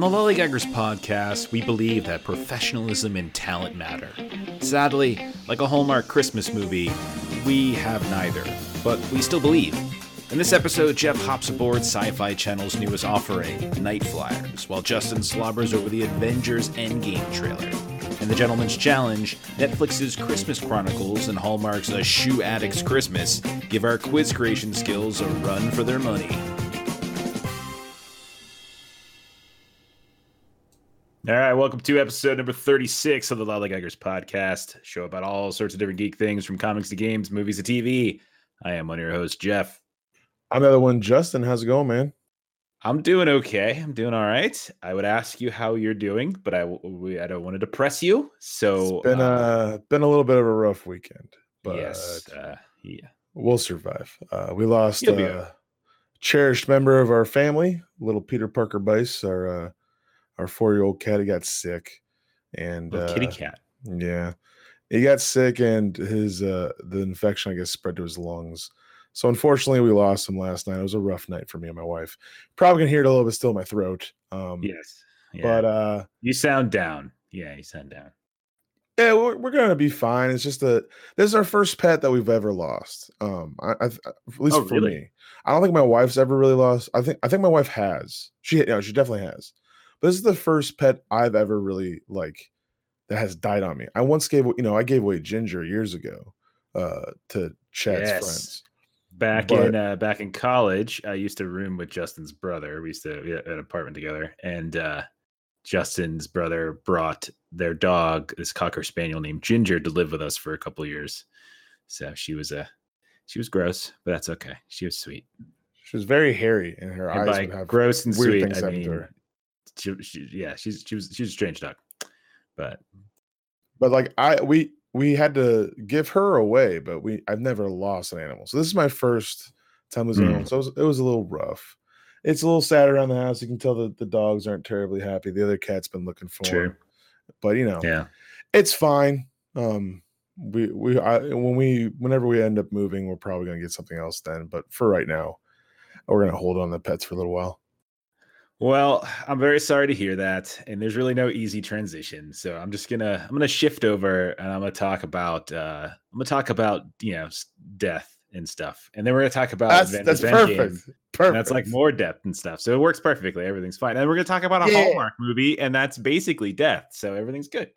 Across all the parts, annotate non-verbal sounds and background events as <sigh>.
On the Lollygaggers podcast, we believe that professionalism and talent matter. Sadly, like a Hallmark Christmas movie, we have neither, but we still believe. In this episode, Jeff hops aboard Syfy Channel's newest offering, Nightflyers, while Justin slobbers over the Avengers Endgame trailer. In The Gentleman's Challenge, Netflix's Christmas Chronicles and Hallmark's A Shoe Addict's Christmas give our quiz creation skills a run for their money. All right, welcome to episode number 36 of the Lollygaggers podcast, show about all sorts of different geek things from comics to games, movies to TV. I am one of your hosts, Jeff. I'm the other one, Justin. How's it going, man? I'm doing okay. I'm doing all right. I would ask you how you're doing, but I we, I don't want to depress you. So it's been uh, uh been a little bit of a rough weekend, but yes, uh, yeah, we'll survive. Uh, we lost You'll a cherished member of our family, little Peter Parker Bice, our uh, our four year old cat. He got sick, and uh, kitty cat. Yeah, he got sick, and his uh the infection I guess spread to his lungs. So unfortunately, we lost him last night. It was a rough night for me and my wife. Probably can hear it a little bit still in my throat. Um, Yes, yeah. but uh, you sound down. Yeah, you sound down. yeah, we're, we're gonna be fine. It's just that this is our first pet that we've ever lost. Um, I, I at least Oh, for really? me, I don't think my wife's ever really lost. I think I think my wife has. She yeah, she definitely has. But this is the first pet I've ever really like that has died on me. I once gave you know I gave away Ginger years ago uh to Chad's Yes. friends. Back But- in uh, back in college, I used to room with Justin's brother. We used to we had an apartment together, and uh, Justin's brother brought their dog, this cocker spaniel named Ginger, to live with us for a couple years. So she was a she was gross, but that's okay. She was sweet. She was very hairy and her And eyes by gross and sweet, I mean. She, she, yeah, she's she was she was a strange dog, but but like I we we had to give her away, but we I've never lost an animal. So this is my first time losing an Mm. animal. So it was, it was a little rough. It's a little sad around the house. You can tell that the dogs aren't terribly happy. The other cat's been looking for him. But you know, yeah, it's fine. Um we we I, when we whenever we end up moving, we're probably gonna get something else then. But for right now, we're gonna hold on to the pets for a little while. Well, I'm very sorry to hear that, and there's really no easy transition. So I'm just gonna I'm gonna shift over and I'm gonna talk about uh I'm gonna talk about you know death and stuff, and then we're gonna talk about That's that's perfect. Perfect. that's like more death and stuff. So it works perfectly. Everything's fine. And we're gonna talk about a Yeah. Hallmark movie, and that's basically death. So everything's good.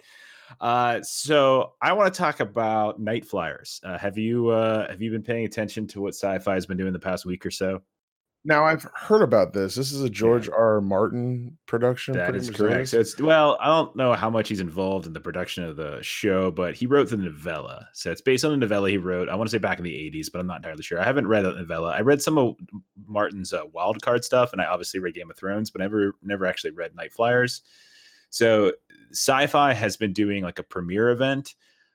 Uh, so I want to talk about Nightflyers. Uh, have you uh have you been paying attention to what Syfy has been doing the past week or so? Now I've heard about this. This is a George R. R. Martin production. That pretty correct. So it's well, I don't know how much he's involved in the production of the show, but he wrote the novella. So it's based on a novella he wrote. I want to say back in the '80s, but I'm not entirely sure. I haven't read that novella. I read some of Martin's uh, wild card stuff, and I obviously read Game of Thrones, but never never actually read Nightflyers. So Syfy has been doing like a premiere event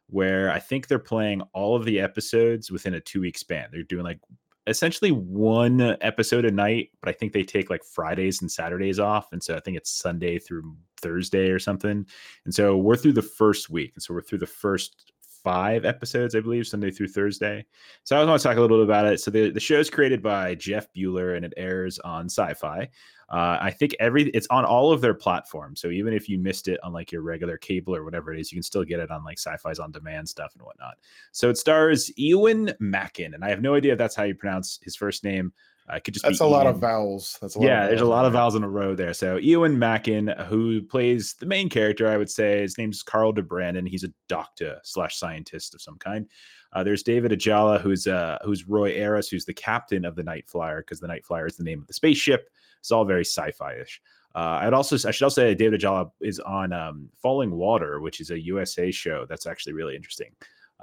where I think they're playing all of the episodes within a two week span. They're doing like essentially one episode a night, but I think they take like Fridays and Saturdays off. And so I think it's Sunday through Thursday or something. And so we're through the first week. And so we're through the first five episodes, I believe, Sunday through Thursday. So I was want to talk a little bit about it. So the, the show is created by Jeff Buhler and it airs on Syfy. Uh, I think every it's on all of their platforms. So even if you missed it on like your regular cable or whatever it is, you can still get it on like Syfy's on demand stuff and whatnot. So it stars Eoin Macken, and I have no idea if that's how you pronounce his first name. I could just That's a lot of vowels. That's a lot Yeah, there's a lot of vowels in a row there. So Eoin Macken, who plays the main character, I would say his name's Karl D'Branin. He's a doctor slash scientist of some kind. Uh, there's David Ajala, who's uh, who's Roy Eris, who's the captain of the Night Flyer, because the Night Flyer is the name of the spaceship. It's all very sci-fi-ish. Uh, I'd also I should also say David Ajala is on um, Falling Water, which is a USA show that's actually really interesting.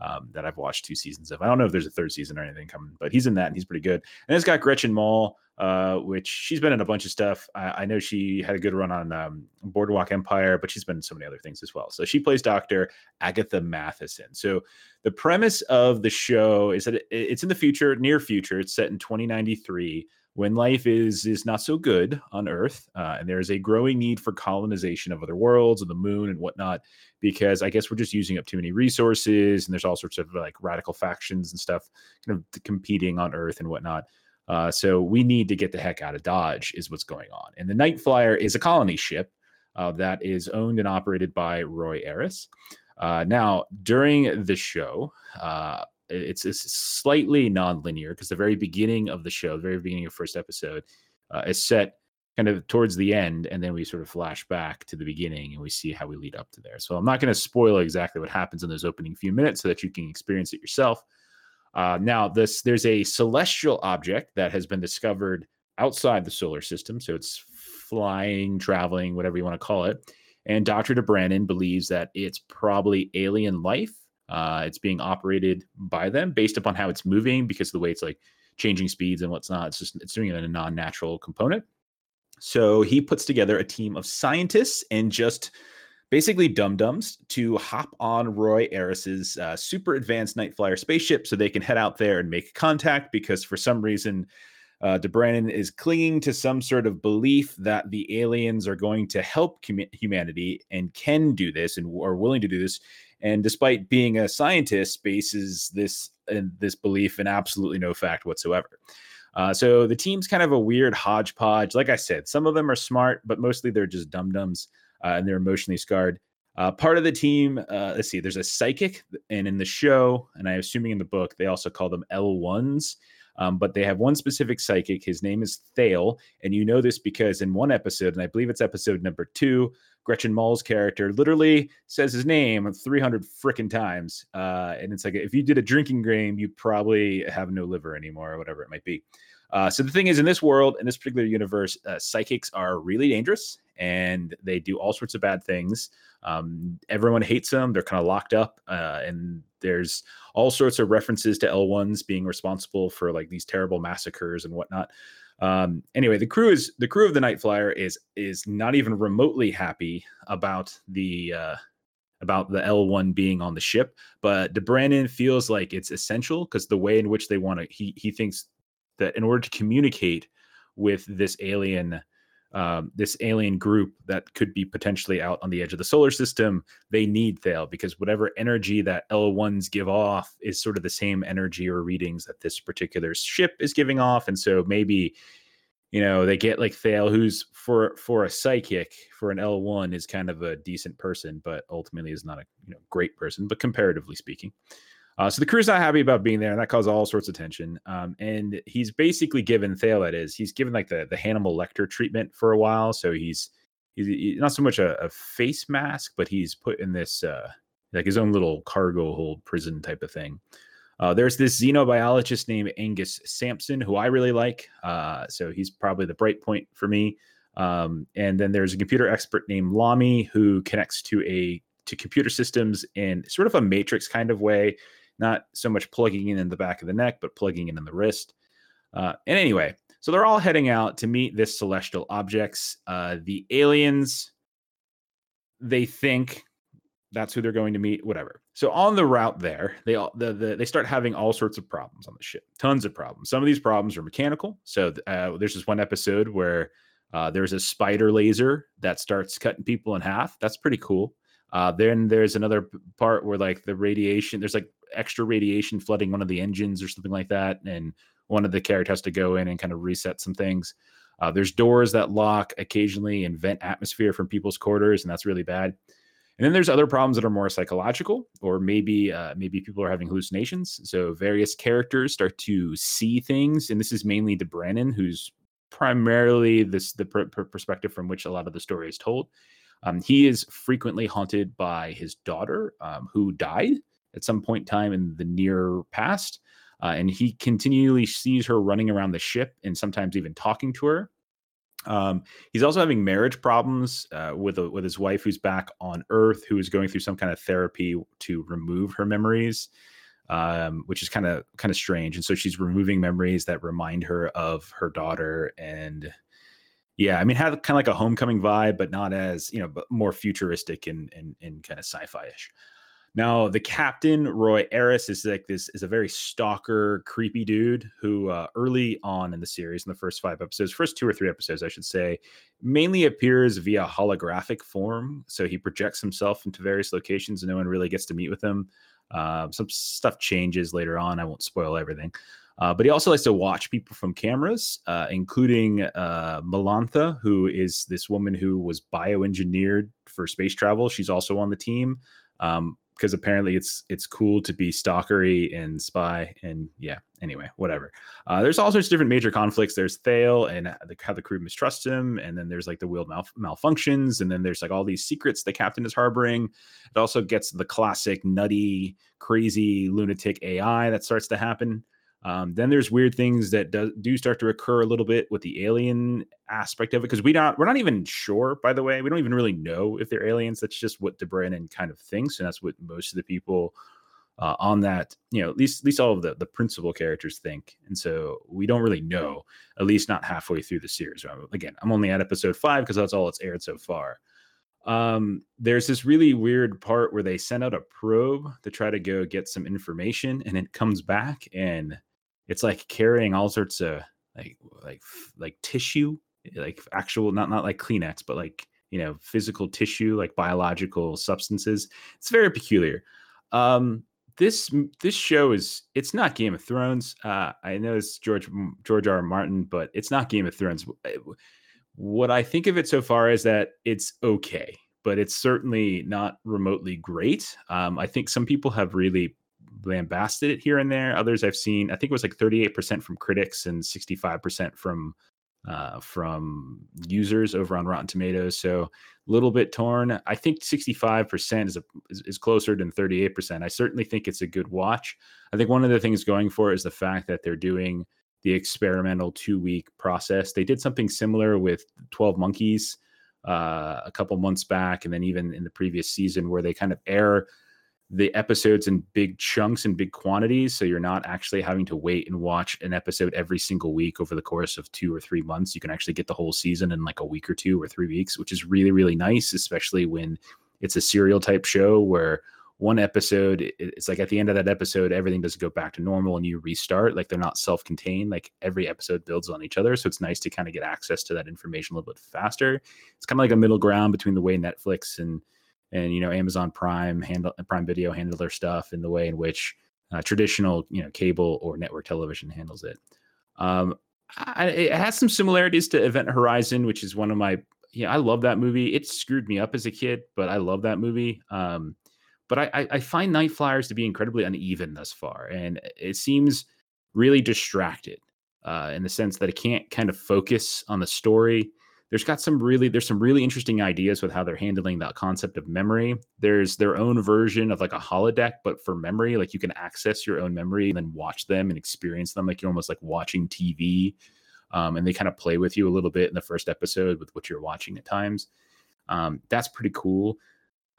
Um, that I've watched two seasons of. I don't know if there's a third season or anything coming, but he's in that and he's pretty good. And it's got Gretchen Mol, uh, which she's been in a bunch of stuff. I, I know she had a good run on um, Boardwalk Empire, but she's been in so many other things as well. So she plays Dr. Agatha Matheson. So the premise of the show is that it, it's in the future, near future. It's set in 2093 when life is is not so good on Earth, uh, and there is a growing need for colonization of other worlds and the moon and whatnot, because I guess we're just using up too many resources, and there's all sorts of like radical factions and stuff kind of competing on Earth and whatnot. Uh, so we need to get the heck out of Dodge, is what's going on. And the Night Flyer is a colony ship uh, that is owned and operated by Roy Eris. Uh, now, during the show, uh, it's, it's slightly non-linear because the very beginning of the show, the very beginning of first episode, uh, is set kind of towards the end, and then we sort of flash back to the beginning and we see how we lead up to there. So I'm not going to spoil exactly what happens in those opening few minutes so that you can experience it yourself. Uh, now, this there's a celestial object that has been discovered outside the solar system, so it's flying, traveling, whatever you want to call it. And Dr. D'Branin believes that it's probably alien life. Uh, it's being operated by them based upon how it's moving because of the way it's like changing speeds and what's not. It's just it's doing it in a non-natural component. So he puts together a team of scientists and just basically dum dums to hop on Roy Eris's uh, super advanced night flyer spaceship so they can head out there and make contact because for some reason uh, D'Branin is clinging to some sort of belief that the aliens are going to help com- humanity and can do this and are willing to do this. And despite being a scientist, bases this and this belief in absolutely no fact whatsoever. Uh, so the team's kind of a weird hodgepodge. Like I said, some of them are smart, but mostly they're just dum dums uh, and they're emotionally scarred. Uh, part of the team, uh, let's see, there's a psychic, and in the show, and I'm assuming in the book, they also call them L1s. Um, but they have one specific psychic. His name is Thale. And you know this because in one episode, and I believe it's episode number two, Gretchen Mol's character literally says his name 300 freaking times. Uh, and it's like if you did a drinking game, you probably have no liver anymore or whatever it might be. Uh, so the thing is, in this world, in this particular universe, uh, psychics are really dangerous and they do all sorts of bad things. Um, everyone hates them. They're kind of locked up, uh, and there's all sorts of references to L1s being responsible for like these terrible massacres and whatnot. Um, anyway, the crew is the crew of the Night Flyer is is not even remotely happy about the uh, about the L1 being on the ship, but D'Branin feels like it's essential because the way in which they want to he he thinks that in order to communicate with this alien um, this alien group that could be potentially out on the edge of the solar system, they need Thale because whatever energy that L1s give off is sort of the same energy or readings that this particular ship is giving off. And so maybe, you know, they get like Thale, who's for for a psychic, for an L1 is kind of a decent person, but ultimately is not a you know great person, but comparatively speaking. Uh, so the crew's not happy about being there, and that caused all sorts of tension. Um, and he's basically given Thale, that is, he's given like the the Hannibal Lecter treatment for a while. So he's he's, he's not so much a, a, face mask, but he's put in this uh, like his own little cargo hold prison type of thing. Uh, there's this xenobiologist named Angus Sampson who I really like. Uh, so he's probably the bright point for me. Um, and then there's a computer expert named Lommie who connects to a to computer systems in sort of a matrix kind of way not so much plugging in in the back of the neck, but plugging in in the wrist. Uh, and anyway, so they're all heading out to meet this celestial objects. Uh, the aliens, they think that's who they're going to meet. Whatever. So on the route there, they all the, the they start having all sorts of problems on the ship. Tons of problems. Some of these problems are mechanical. So uh, there's this one episode where uh, there's a spider laser that starts cutting people in half. That's pretty cool. Uh, then there's another part where like the radiation, there's like extra radiation flooding one of the engines or something like that, and one of the characters has to go in and kind of reset some things. Uh, there's doors that lock occasionally and vent atmosphere from people's quarters, and that's really bad. And then there's other problems that are more psychological, or maybe uh, maybe people are having hallucinations. So various characters start to see things, and this is mainly D'Branin, who's primarily this the pr- perspective from which a lot of the story is told. Um, he is frequently haunted by his daughter, um, who died at some point in time in the near past. Uh, and he continually sees her running around the ship and sometimes even talking to her. Um, he's also having marriage problems uh, with a, with his wife, who's back on Earth, who is going through some kind of therapy to remove her memories, um, which is kind of kind of strange. And so she's removing memories that remind her of her daughter and yeah, I mean, had kind of like a homecoming vibe, but not as you know, but more futuristic and and, and kind of sci-fi-ish. Now, the captain Roy Eris is like this is a very stalker, creepy dude who uh, early on in the series, in the first five episodes, first two or three episodes, I should say, mainly appears via holographic form. So he projects himself into various locations, and no one really gets to meet with him. Uh, some stuff changes later on. I won't spoil everything. Uh, but he also likes to watch people from cameras, uh, including uh, Melantha, who is this woman who was bioengineered for space travel. She's also on the team. Um, because apparently it's it's cool to be stalkery and spy and yeah anyway whatever. Uh, there's all sorts of different major conflicts. There's Thale and the, how the crew mistrusts him and then there's like the wheel mal- malfunctions and then there's like all these secrets the captain is harboring. It also gets the classic nutty crazy lunatic ai that starts to happen um, then there's weird things that do, do start to occur a little bit with the alien aspect of it because we not we're not even sure. By the way, we don't even really know if they're aliens. That's just what D'Branin kind of thinks, and that's what most of the people uh, on that, you know, at least at least all of the the principal characters think. And so we don't really know, at least not halfway through the series. Again, I'm only at episode five because that's all it's aired so far. Um, there's this really weird part where they send out a probe to try to go get some information, and it comes back and it's like carrying all sorts of like like like tissue like actual not not like kleenex but like you know physical tissue like biological substances. It's very peculiar. Um this this show is it's not game of thrones. Uh i know it's george george r. r martin but it's not game of thrones. What i think of it so far is that it's okay but it's certainly not remotely great. Um i think some people have really lambasted it here and there. Others I've seen, I think it was like 38% from critics and 65% from uh, from users over on Rotten Tomatoes. So a little bit torn. I think 65% is, a, is, is closer than 38%. I certainly think it's a good watch. I think one of the things going for is the fact that they're doing the experimental two week process. They did something similar with 12 Monkeys uh, a couple months back, and then even in the previous season, where they kind of air the episodes in big chunks and big quantities so you're not actually having to wait and watch an episode every single week over the course of two or three months. You can actually get the whole season in like a week or two or three weeks which is really really nice especially when it's a serial type show where one episode it's like at the end of that episode everything doesn't go back to normal and you restart like they're not self-contained like every episode builds on each other. So it's nice to kind of get access to that information a little bit faster. It's kind of like a middle ground between the way netflix and and you know Amazon Prime handle Prime Video handle their stuff in the way in which uh, traditional you know cable or network television handles it. Um, I, it has some similarities to Event Horizon, which is one of my yeah I love that movie. It screwed me up as a kid, but I love that movie. Um, but I, I find Nightflyers to be incredibly uneven thus far, and it seems really distracted uh, in the sense that it can't kind of focus on the story there's got some really there's some really interesting ideas with how they're handling that concept of memory. There's their own version of like a holodeck but for memory like you can access your own memory and then watch them and experience them like you're almost like watching tv um, and they kind of play with you a little bit in the first episode with what you're watching at times. Um, that's pretty cool.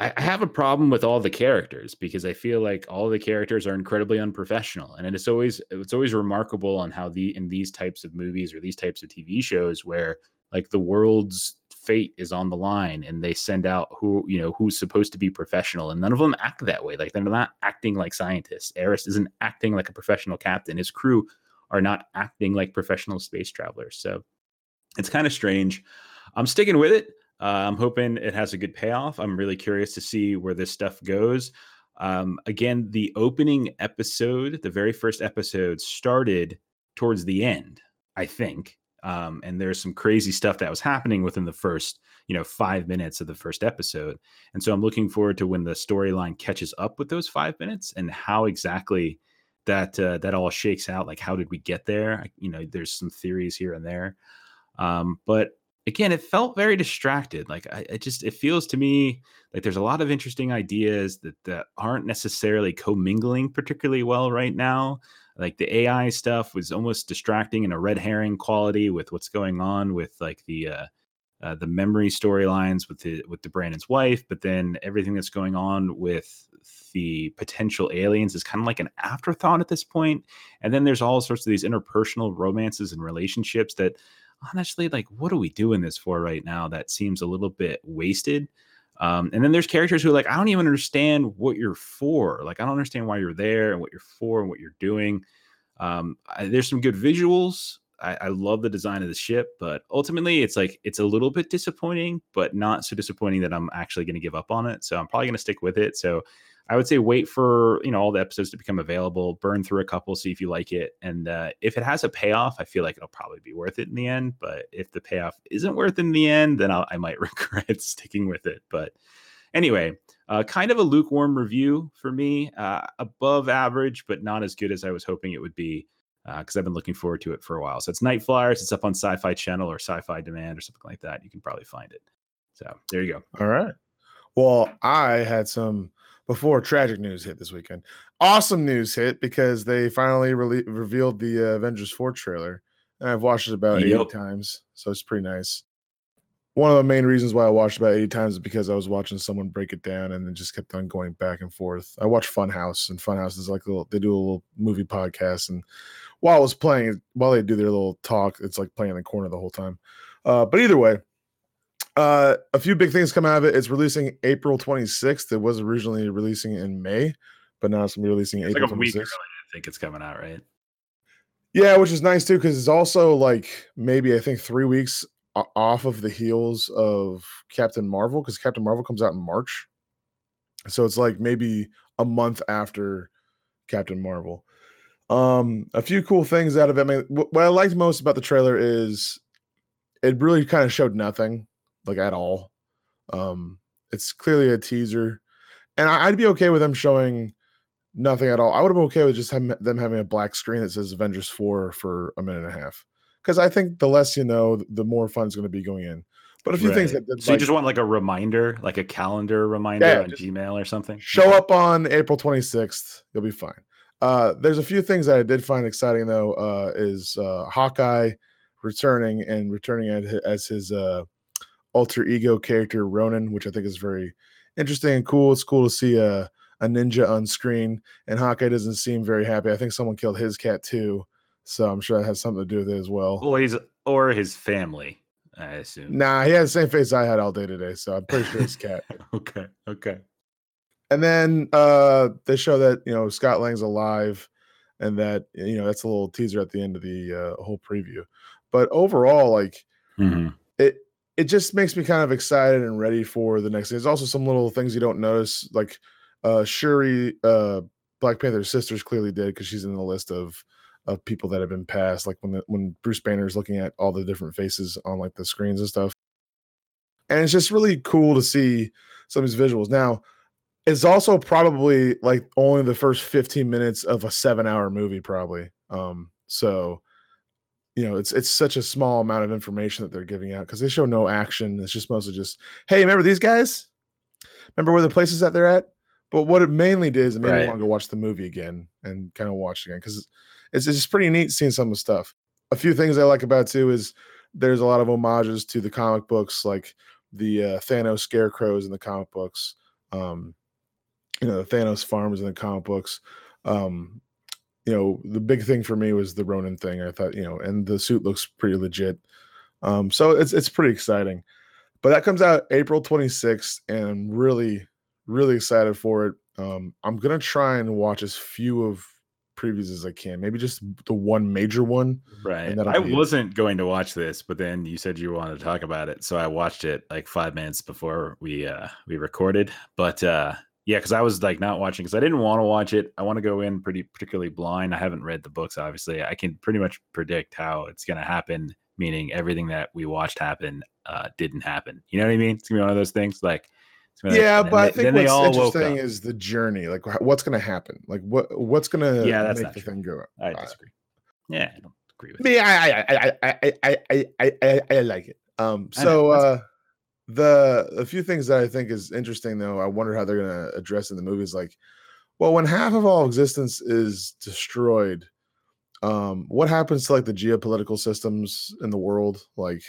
I, I have a problem with all the characters because I feel like all the characters are incredibly unprofessional, and it's always it's always remarkable on how the in these types of movies or these types of TV shows where like the world's fate is on the line and they send out who you know who's supposed to be professional and none of them act that way. Like they're not acting like scientists. Eris isn't acting like a professional captain. His crew are not acting like professional space travelers. So it's kind of strange. I'm sticking with it. Uh, i'm hoping it has a good payoff. I'm really curious to see where this stuff goes. Um, again the opening episode the very first episode started towards the end i think um, and there's some crazy stuff that was happening within the first you know five minutes of the first episode. And so i'm looking forward to when the storyline catches up with those five minutes and how exactly that uh, that all shakes out like how did we get there? You know there's some theories here and there. Um, but again it felt very distracted. Like I, it just it feels to me like there's a lot of interesting ideas that that aren't necessarily commingling particularly well right now like the AI stuff was almost distracting and a red herring quality with what's going on with like the uh, uh, the memory storylines with the with the Brandon's wife, but then everything that's going on with the potential aliens is kind of like an afterthought at this point. And then there's all sorts of these interpersonal romances and relationships that honestly, like, what are we doing this for right now? That seems a little bit wasted. Um, and then there's characters who are like, I don't even understand what you're for. Like, I don't understand why you're there and what you're for and what you're doing. Um, I, there's some good visuals. I, I, love the design of the ship, but ultimately, it's like it's a little bit disappointing, but not so disappointing that I'm actually going to give up on it. So I'm probably going to stick with it. So I would say wait for you know all the episodes to become available, burn through a couple, see if you like it, and uh, if it has a payoff, I feel like it'll probably be worth it in the end. But if the payoff isn't worth it in the end, then I'll, i might <laughs> regret sticking with it. But anyway, uh, kind of a lukewarm review for me, uh, above average, but not as good as I was hoping it would be because uh, I've been looking forward to it for a while. So it's Nightflyers. It's up on Syfy Channel or Syfy Demand or something like that. You can probably find it. So there you go. All right. Well, I had some before tragic news hit this weekend. Awesome news hit because they finally re- revealed the uh, Avengers 4 trailer. And I've watched it about yep. 80 times, so it's pretty nice. One of the main reasons why I watched about 80 times is because I was watching someone break it down and then just kept on going back and forth. I watch Funhaus, and Funhaus is like a little, they do a little movie podcast. And while I was playing, while they do their little talk, it's like playing in the corner the whole time. Uh, but either way, uh, a few big things come out of it. It's releasing April 26th. It was originally releasing in May, but now it's gonna be releasing it's April like a 26th. week early, I think it's coming out, right? Yeah, which is nice too, because it's also like maybe I think three weeks off of the heels of Captain Marvel, because Captain Marvel comes out in March. So it's like maybe a month after Captain Marvel. Um, a few cool things out of it. I mean, what I liked most about the trailer is it really kind of showed nothing like at all. Um, it's clearly a teaser, and I, would be okay with them showing nothing at all. I would have been okay with just them having a black screen that says Avengers Four for a minute and a half, because I think the less you know, the more fun is going to be going in. But a few right. things that, did. so like, you just want like a reminder, like a calendar reminder yeah, on Gmail or something. Show up on April 26th. You'll be fine. Uh, there's a few things that I did find exciting though. Uh, is uh, Hawkeye returning and returning as his uh, alter ego character Ronin, which I think is very interesting and cool. It's cool to see a, a ninja on screen, and Hawkeye doesn't seem very happy. I think someone killed his cat too, so I'm sure that has something to do with it as well. Well, he's or his family, I assume. Nah, he had the same face I had all day today, so I'm pretty sure it's cat. <laughs> okay, okay. And then uh they show that you know Scott Lang's alive, and that you know that's a little teaser at the end of the uh, whole preview. But overall, like mm-hmm. it it just makes me kind of excited and ready for the next. Thing. There's also some little things you don't notice, like uh Shuri, uh Black Panther's sisters clearly did because she's in the list of of people that have been passed. Like when the, when Bruce Banner is looking at all the different faces on like the screens and stuff, and it's just really cool to see some of these visuals. Now, it's also probably like only the first 15 minutes of a seven hour movie, probably. Um, so you know, it's it's such a small amount of information that they're giving out because they show no action. It's just mostly just, hey, remember these guys? Remember where the places that they're at? But what it mainly did is it made right. me want to go watch the movie again and kind of watch again because it's it's just pretty neat seeing some of the stuff. A few things I like about too is there's a lot of homages to the comic books, like the uh, Thanos scarecrows in the comic books. Um, you know, the Thanos farmers in the comic books. Um, you know, the big thing for me was the Ronin thing. I thought, you know, and the suit looks pretty legit. Um, so it's it's pretty exciting. But that comes out April 26th, and I'm really, really excited for it. Um, I'm gonna try and watch as few of previews as I can. Maybe just the one major one. Right. I wasn't it. going to watch this, but then you said you wanted to talk about it, so I watched it like five minutes before we uh we recorded. But uh yeah, because I was like not watching because I didn't want to watch it. I want to go in pretty particularly blind. I haven't read the books, obviously. I can pretty much predict how it's going to happen, meaning everything that we watched happen uh, didn't happen. You know what I mean? It's gonna be one of those things like. Yeah, but I think what's interesting is the journey. Like, what's going to happen? Like, what what's going to yeah, that's make the true. thing go? I disagree. Yeah, I don't agree with. Me, I, I, I, I, I, I, I, I, I like it. Um, so. uh the a few things that I think is interesting though, I wonder how they're gonna address in the movies. Like, well, when half of all existence is destroyed, um, what happens to like the geopolitical systems in the world? Like,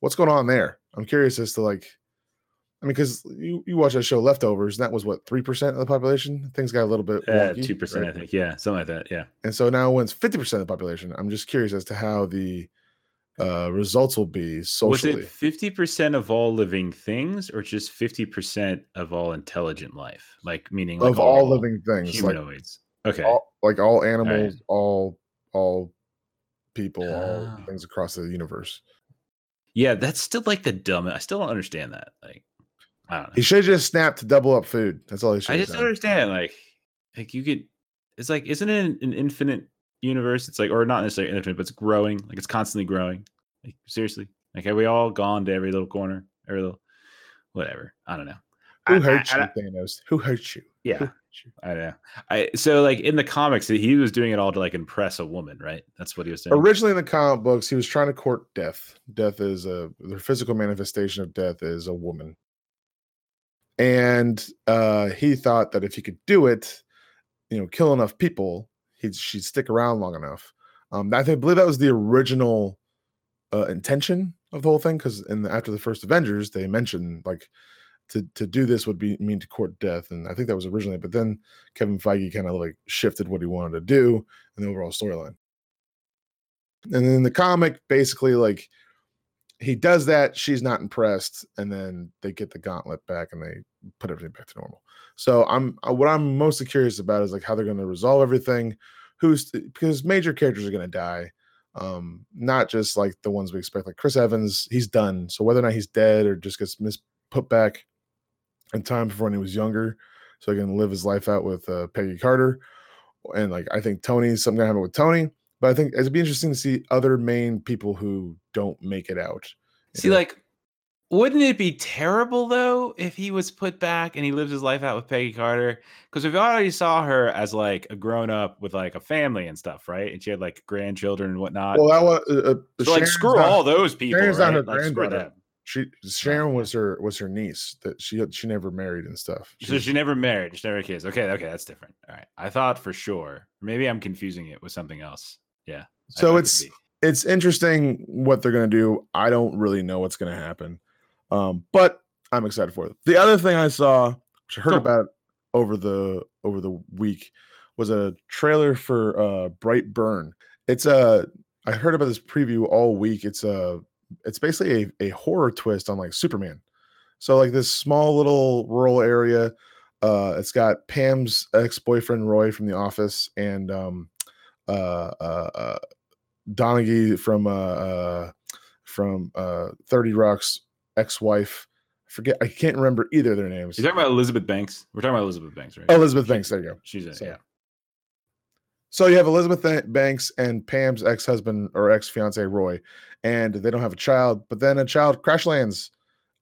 what's going on there? I'm curious as to like, I mean, because you, you watch that show Leftovers, and that was what three percent of the population. Things got a little bit two percent, right? I think, yeah, something like that, yeah. And so now when it's fifty percent of the population, I'm just curious as to how the uh, results will be socially. Was it fifty percent of all living things, or just fifty percent of all intelligent life? Like meaning like of all, all living things, humanoids. Like, okay, all, like all animals, all right. all, all people, all ah. things across the universe. Yeah, that's still like the dumb. I still don't understand that. Like, I don't know. He should have just snapped to double up food. That's all he should I just done. don't understand. Like, like you could. It's like, isn't it an, an infinite universe? It's like, or not necessarily infinite, but it's growing. Like it's constantly growing. Like seriously, like have we all gone to every little corner, every little, whatever? I don't know. Who I- hurt I- you, I- Thanos? Who hurt you? Yeah, hurt you? I know. I so like in the comics, he was doing it all to like impress a woman, right? That's what he was doing. Originally in the comic books, he was trying to court death. Death is a the physical manifestation of death is a woman. And uh he thought that if he could do it, you know, kill enough people, he'd she'd stick around long enough. Um I think I believe that was the original uh intention of the whole thing because in the, after the first Avengers, they mentioned like to to do this would be mean to court death, and I think that was originally. But then Kevin Feige kind of like shifted what he wanted to do in the overall storyline. And then the comic, basically, like he does that, she's not impressed, and then they get the gauntlet back and they put everything back to normal. So I'm uh, what I'm mostly curious about is like how they're going to resolve everything. Who's because major characters are going to die, um, not just like the ones we expect. Like Chris Evans, he's done. So whether or not he's dead or just gets mis- put back in time for when he was younger, so he can live his life out with uh, Peggy Carter, and like I think Tony's something gonna happen with Tony. But I think it'd be interesting to see other main people who don't make it out. See, Yeah. like, wouldn't it be terrible though if he was put back and he lived his life out with Peggy Carter? Because we've already saw her as like a grown up with like a family and stuff, right? And she had like grandchildren and whatnot. Well, that was uh, uh, so, like, screw not- all those people. Sharon's not her Like, granddaughter. She Sharon was her was her niece that she she never married and stuff. So she never married, she never had kids. Okay, okay, that's different. All right, I thought for sure. Maybe I'm confusing it with something else. Yeah. So it's it's interesting what they're gonna do. I don't really know what's gonna happen, um, but I'm excited for it. The other thing I saw, which I heard Cool. about over the over the week, was a trailer for uh, Brightburn. It's a I heard about this preview all week. It's a it's basically a, a horror twist on like Superman. So like this small little rural area. Uh, it's got Pam's ex-boyfriend Roy from The Office and um, uh, uh, uh, Donaghy from uh, uh, from uh, Thirty Rock's ex-wife. I forget. I can't remember either of their names. You're talking about Elizabeth Banks. We're talking about Elizabeth Banks, right? Elizabeth Banks. There you go. She's in. So- Yeah. So you have Elizabeth Banks and Pam's ex-husband or ex-fiance Roy, and they don't have a child. But then a child crash lands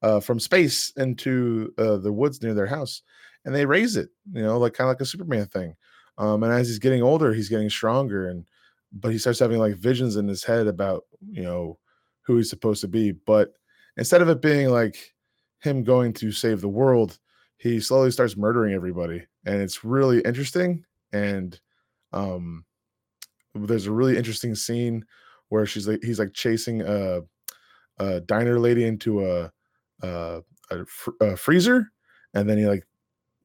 uh, from space into uh, the woods near their house, and they raise it. You know, like kind of like a Superman thing. Um, and as he's getting older, he's getting stronger, and but he starts having like visions in his head about you know who he's supposed to be. But instead of it being like him going to save the world, he slowly starts murdering everybody, and it's really interesting. And um, there's a really interesting scene where she's like he's like chasing a, a diner lady into a a, a, fr- a freezer, and then he like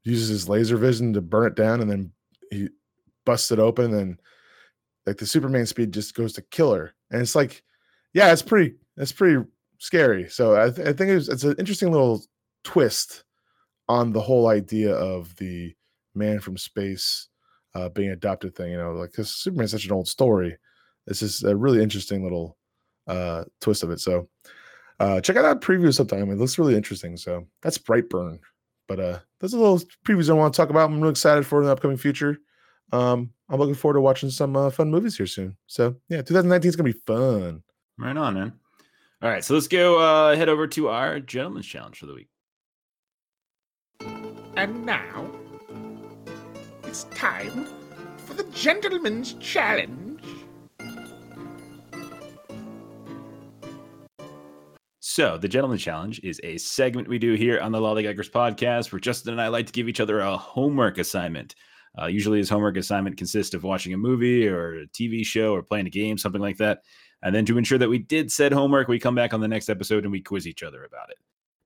uses his laser vision to burn it down, and then he busts it open, and like the Superman speed just goes to kill her, and it's like, yeah, it's pretty, it's pretty scary. So I, th- I think it's it's an interesting little twist on the whole idea of the man from space uh, being adopted thing. You know, like because Superman's such an old story. This is a really interesting little uh, twist of it. So uh, check out that preview sometime. It looks really interesting. So that's Brightburn. But uh, are little previews I want to talk about. I'm really excited for the upcoming future. Um, I'm looking forward to watching some uh, fun movies here soon. So yeah, 2019 is gonna be fun. Right on, man. All right, so let's go uh, head over to our gentleman's challenge for the week. And now, it's time for the Gentleman's Challenge. So, the Gentleman Challenge is a segment we do here on the Lollygaggers podcast where Justin and I like to give each other a homework assignment. Uh, usually, his homework assignment consists of watching a movie or a TV show or playing a game, something like that. And then to ensure that we did said homework, we come back on the next episode and we quiz each other about it.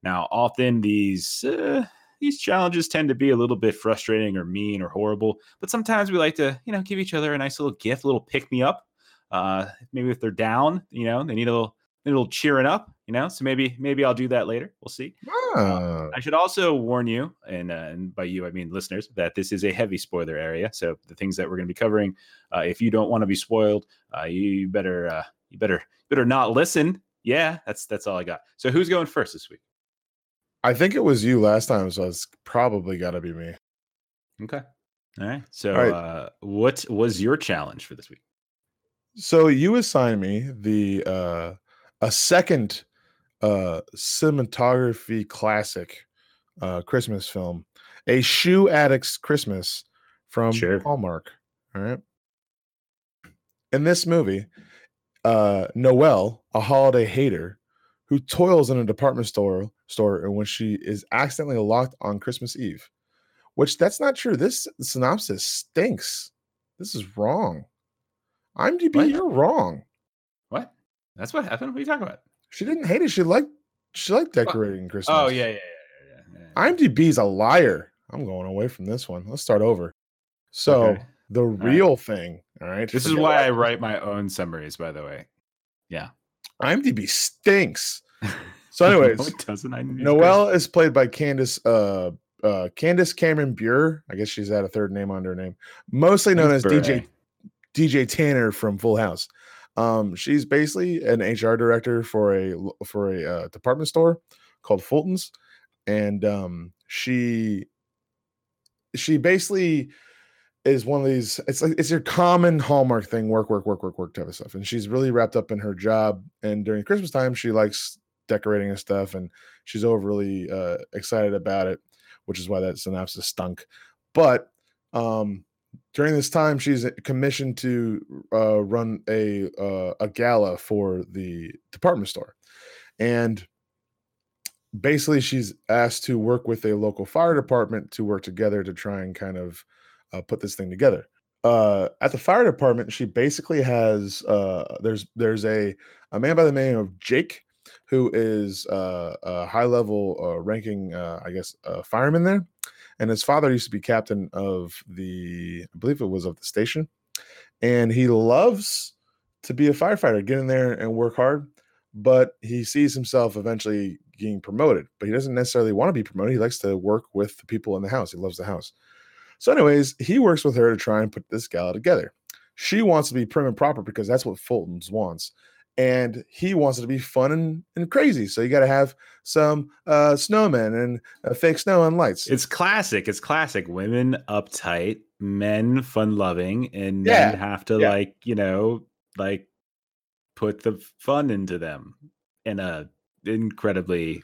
Now, often these uh, these challenges tend to be a little bit frustrating or mean or horrible, but sometimes we like to, you know, give each other a nice little gift, a little pick me up. Uh, maybe if they're down, you know, they need a little, a little cheering up, you know. So maybe maybe I'll do that later. We'll see. Ah, I should also warn you, and, uh, and by you I mean listeners, that this is a heavy spoiler area. So the things that we're going to be covering, uh, if you don't want to be spoiled, uh, you better uh, you better better not listen. Yeah, that's that's all I got. So who's going first this week? I think it was you last time, so it's probably got to be me. Okay. All right. So, All right. Uh, what was your challenge for this week? So you assigned me the uh a second uh cinematography classic uh Christmas film, a shoe addict's Christmas from Sure. Hallmark. All right. In this movie, uh Noelle, a holiday hater who toils in a department store store and when she is accidentally locked on Christmas Eve. Which that's not true. This synopsis stinks. This is wrong. IMDb, What? you're wrong. What? That's what happened. What are you talking about? She didn't hate it. She liked she liked decorating Christmas. Oh yeah, yeah, yeah, yeah. yeah. IMDb's a liar. I'm going away from this one. Let's start over. So Okay. The real thing, all right. This is why I write my own summaries, by the way. Yeah. IMDb stinks. <laughs> So, anyways, no, doesn't. I Noelle is played by Candace uh uh Candace Cameron Bure. I guess she's had a third name under her name. Mostly known as DJ DJ Tanner from Full House. Um, she's basically an HR director for a for a uh, department store called Fulton's, and um, she she basically is one of these. It's like it's your common Hallmark thing: work, work, work, work, work type of stuff. And she's really wrapped up in her job. And during Christmas time, she likes decorating and stuff, and she's overly uh, excited about it, which is why that synopsis stunk. But um, during this time she's commissioned to uh, run a uh, a gala for the department store and basically she's asked to work with a local fire department to work together to try and kind of uh, put this thing together. Uh, at the fire department she basically has uh, there's there's a a man by the name of jake who is uh, a high level uh, ranking uh, i guess uh, fireman there. And his father used to be captain of the i believe it was of the station. And he loves to be a firefighter get in there and work hard but he sees himself eventually getting promoted. But he doesn't necessarily want to be promoted. He likes to work with the people in the house. He loves the house so anyways he works with her to try and put this gala together she wants to be prim and proper because that's what fulton's wants and he wants it to be fun and, and crazy so you got to have some uh snowmen and uh, fake snow and lights It's classic. It's classic. Women uptight, men fun loving, and Yeah, men have to yeah. like you know like put the fun into them in a incredibly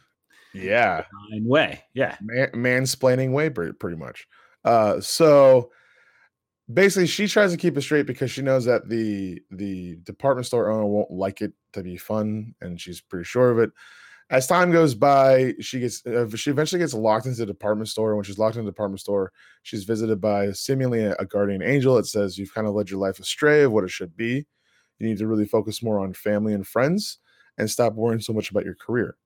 yeah way. Yeah. man, mansplaining way pretty much uh so basically she tries to keep it straight because she knows that the the department store owner won't like it to be fun and she's pretty sure of it. As time goes by she gets uh, she eventually gets locked into the department store when she's locked in the department store she's visited by seemingly a, a guardian angel that says you've kind of led your life astray of what it should be. You need to really focus more on family and friends and stop worrying so much about your career.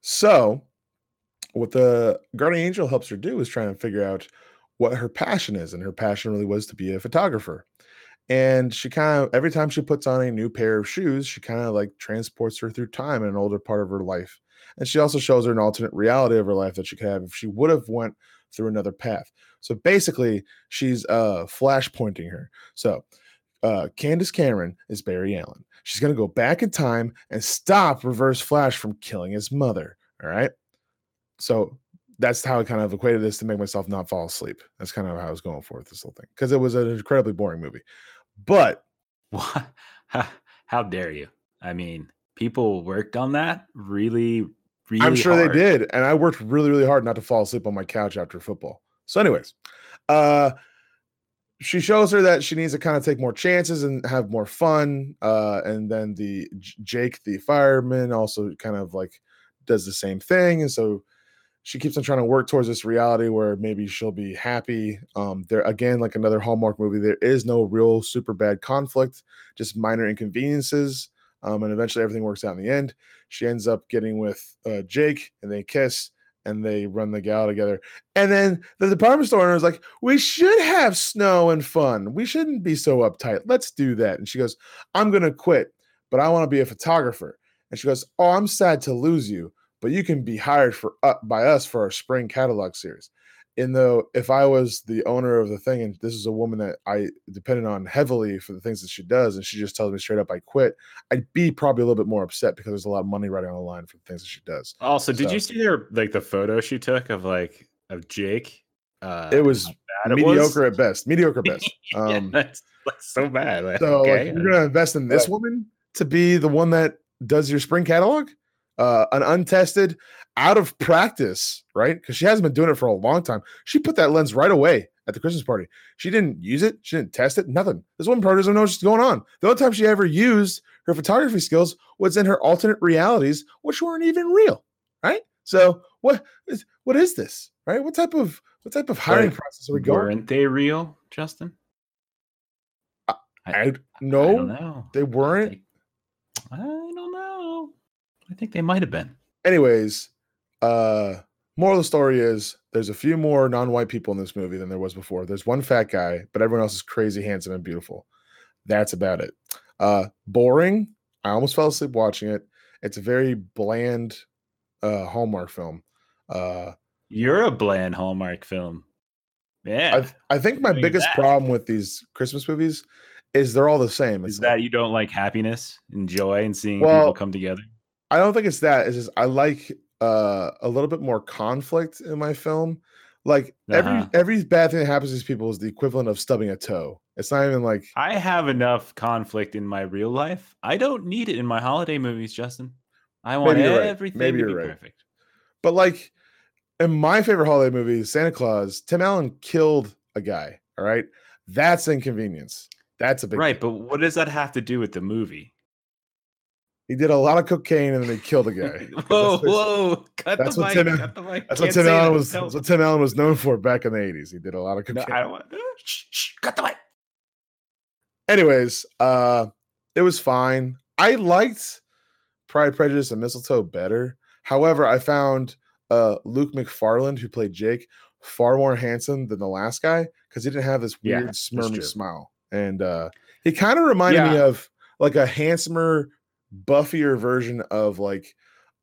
So what the guardian angel helps her do is try and figure out what her passion is and her passion really was to be a photographer. And she kind of every time she puts on a new pair of shoes she kind of like transports her through time in an older part of her life. And she also shows her an alternate reality of her life that she could have if she would have went through another path. So basically she's uh flash pointing her. So uh candace cameron is barry allen. She's to go back in time and stop reverse flash from killing his mother all right? So that's how I kind of equated this to make myself not fall asleep. That's kind of how I was going for with this whole thing because it was an incredibly boring movie. But <laughs> What? How, dare you? I mean, people worked on that really, really. I'm sure hard. they did, and I worked really, really hard not to fall asleep on my couch after football. So, anyways, uh, she shows her that she needs to kind of take more chances and have more fun. Uh, and then the Jake, the fireman, also kind of like does the same thing, and so she keeps on trying to work towards this reality where maybe she'll be happy. Um, there again, like another Hallmark movie, there is no real super bad conflict, just minor inconveniences. Um, and eventually everything works out in the end. She ends up getting with uh, Jake and they kiss and they run the gala together. And then the department store owner is like, We should have snow and fun. We shouldn't be so uptight. Let's do that. And she goes, I'm going to quit, but I want to be a photographer. And she goes, Oh, I'm sad to lose you, but you can be hired for uh, by us for our spring catalog series. And though if I was the owner of the thing and this is a woman that I depended on heavily for the things that she does, and she just tells me straight up I quit, I'd be probably a little bit more upset because there's a lot of money riding on the line for the things that she does. Also, did So- you see her like the photo she took of like of Jake? Uh, It was bad it mediocre was? at best. Mediocre at best. <laughs> yeah, Um, <laughs> that's, that's so bad. Like, So like, you're gonna invest in this woman to be the one that does your spring catalog, uh, an untested, out of practice, right? Because she hasn't been doing it for a long time. She put that lens right away at the Christmas party. She didn't use it. She didn't test it. Nothing. This woman probably doesn't know what's going on. The only time she ever used her photography skills was in her alternate realities, which weren't even real, right? So what is what is this, right? What type of what type of hiring process are we going? weren't they real, Justin? I I don't no, know. they weren't. I don't know. I think they might have been. anyways uh moral of the story is there's a few more non-white people in this movie than there was before there's one fat guy but everyone else is crazy handsome and beautiful that's about it uh boring i almost fell asleep watching it it's a very bland uh hallmark film uh You're a bland Hallmark film. Yeah. i, I think my biggest that. problem with these christmas movies is they're all the same Is that like- you don't like happiness and joy and seeing Well, people come together? I don't think it's that. It's just I like uh a little bit more conflict in my film. Like every Uh-huh. every bad thing that happens to these people is the equivalent of stubbing a toe. It's not even like I have enough conflict in my real life. I don't need it in my holiday movies, Justin. I want Maybe you're right. everything Maybe to you're be right. perfect. but like in my favorite holiday movie, Santa Claus, Tim Allen killed a guy. All right. That's inconvenience. That's a big Right, deal. but what does that have to do with the movie? He did a lot of cocaine and then he killed a guy. <laughs> whoa, that's whoa! Cut that's the what mic! Tim- cut the mic! That's what Can't Tim Allen was that's what Tim Allen was known for back in the 80s. He did a lot of no, cocaine. I don't want. Shh, shh, cut the mic. anyways, uh, it was fine. I liked Pride, Prejudice, and Mistletoe better. However, I found uh, Luke McFarlane, who played Jake, far more handsome than the last guy because he didn't have this weird that's smirmy smile, and uh, he kind of reminded me of like a handsomer, buffier version of like,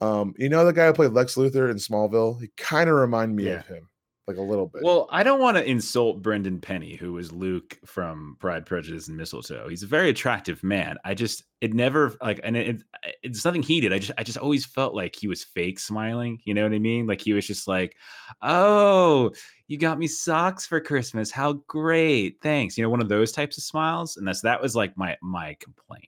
um, you know, the guy who played Lex Luthor in Smallville. He kind of reminded me Yeah. of him, like a little bit. Well, I don't want to insult Brendan Penny, who was Luke from Pride, Prejudice, and Mistletoe. He's a very attractive man. I just it never like, and it, it- it's nothing he did. I just I just always felt like he was fake smiling. You know what I mean? Like he was just like, "Oh, you got me socks for Christmas. How great! Thanks." You know, one of those types of smiles, and that's that was like my my complaint.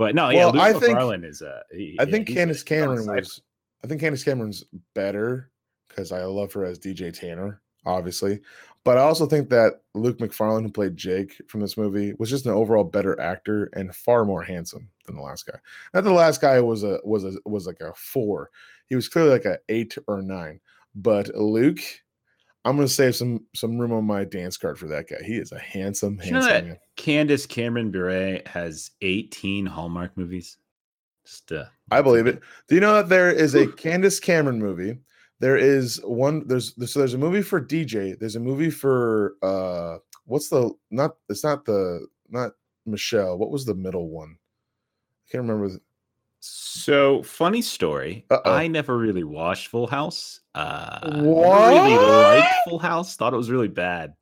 But no, yeah, Well, Luke I think- McFarlane is a. he- I yeah, think Candace Cameron was. I think Candace Cameron's better because I love her as DJ Tanner, obviously. But I also think that Luke McFarlane, who played Jake from this movie, was just an overall better actor and far more handsome than the last guy. Not that the last guy was a was a was like a four. He was clearly like a eight or nine. But Luke, I'm gonna save some some room on my dance card for that guy. He is a handsome, Did you know that man. Candace Cameron Bure has 18 Hallmark movies? Just uh, I believe it. Do you know that there is a Candace Cameron movie? There is one. There's so there's a movie for DJ. There's a movie for uh, what's the not? It's not the not Michelle. What was the middle one? I can't remember. So funny story. Uh-oh. I never really watched Full House. Uh never really liked Full House. Thought it was really bad.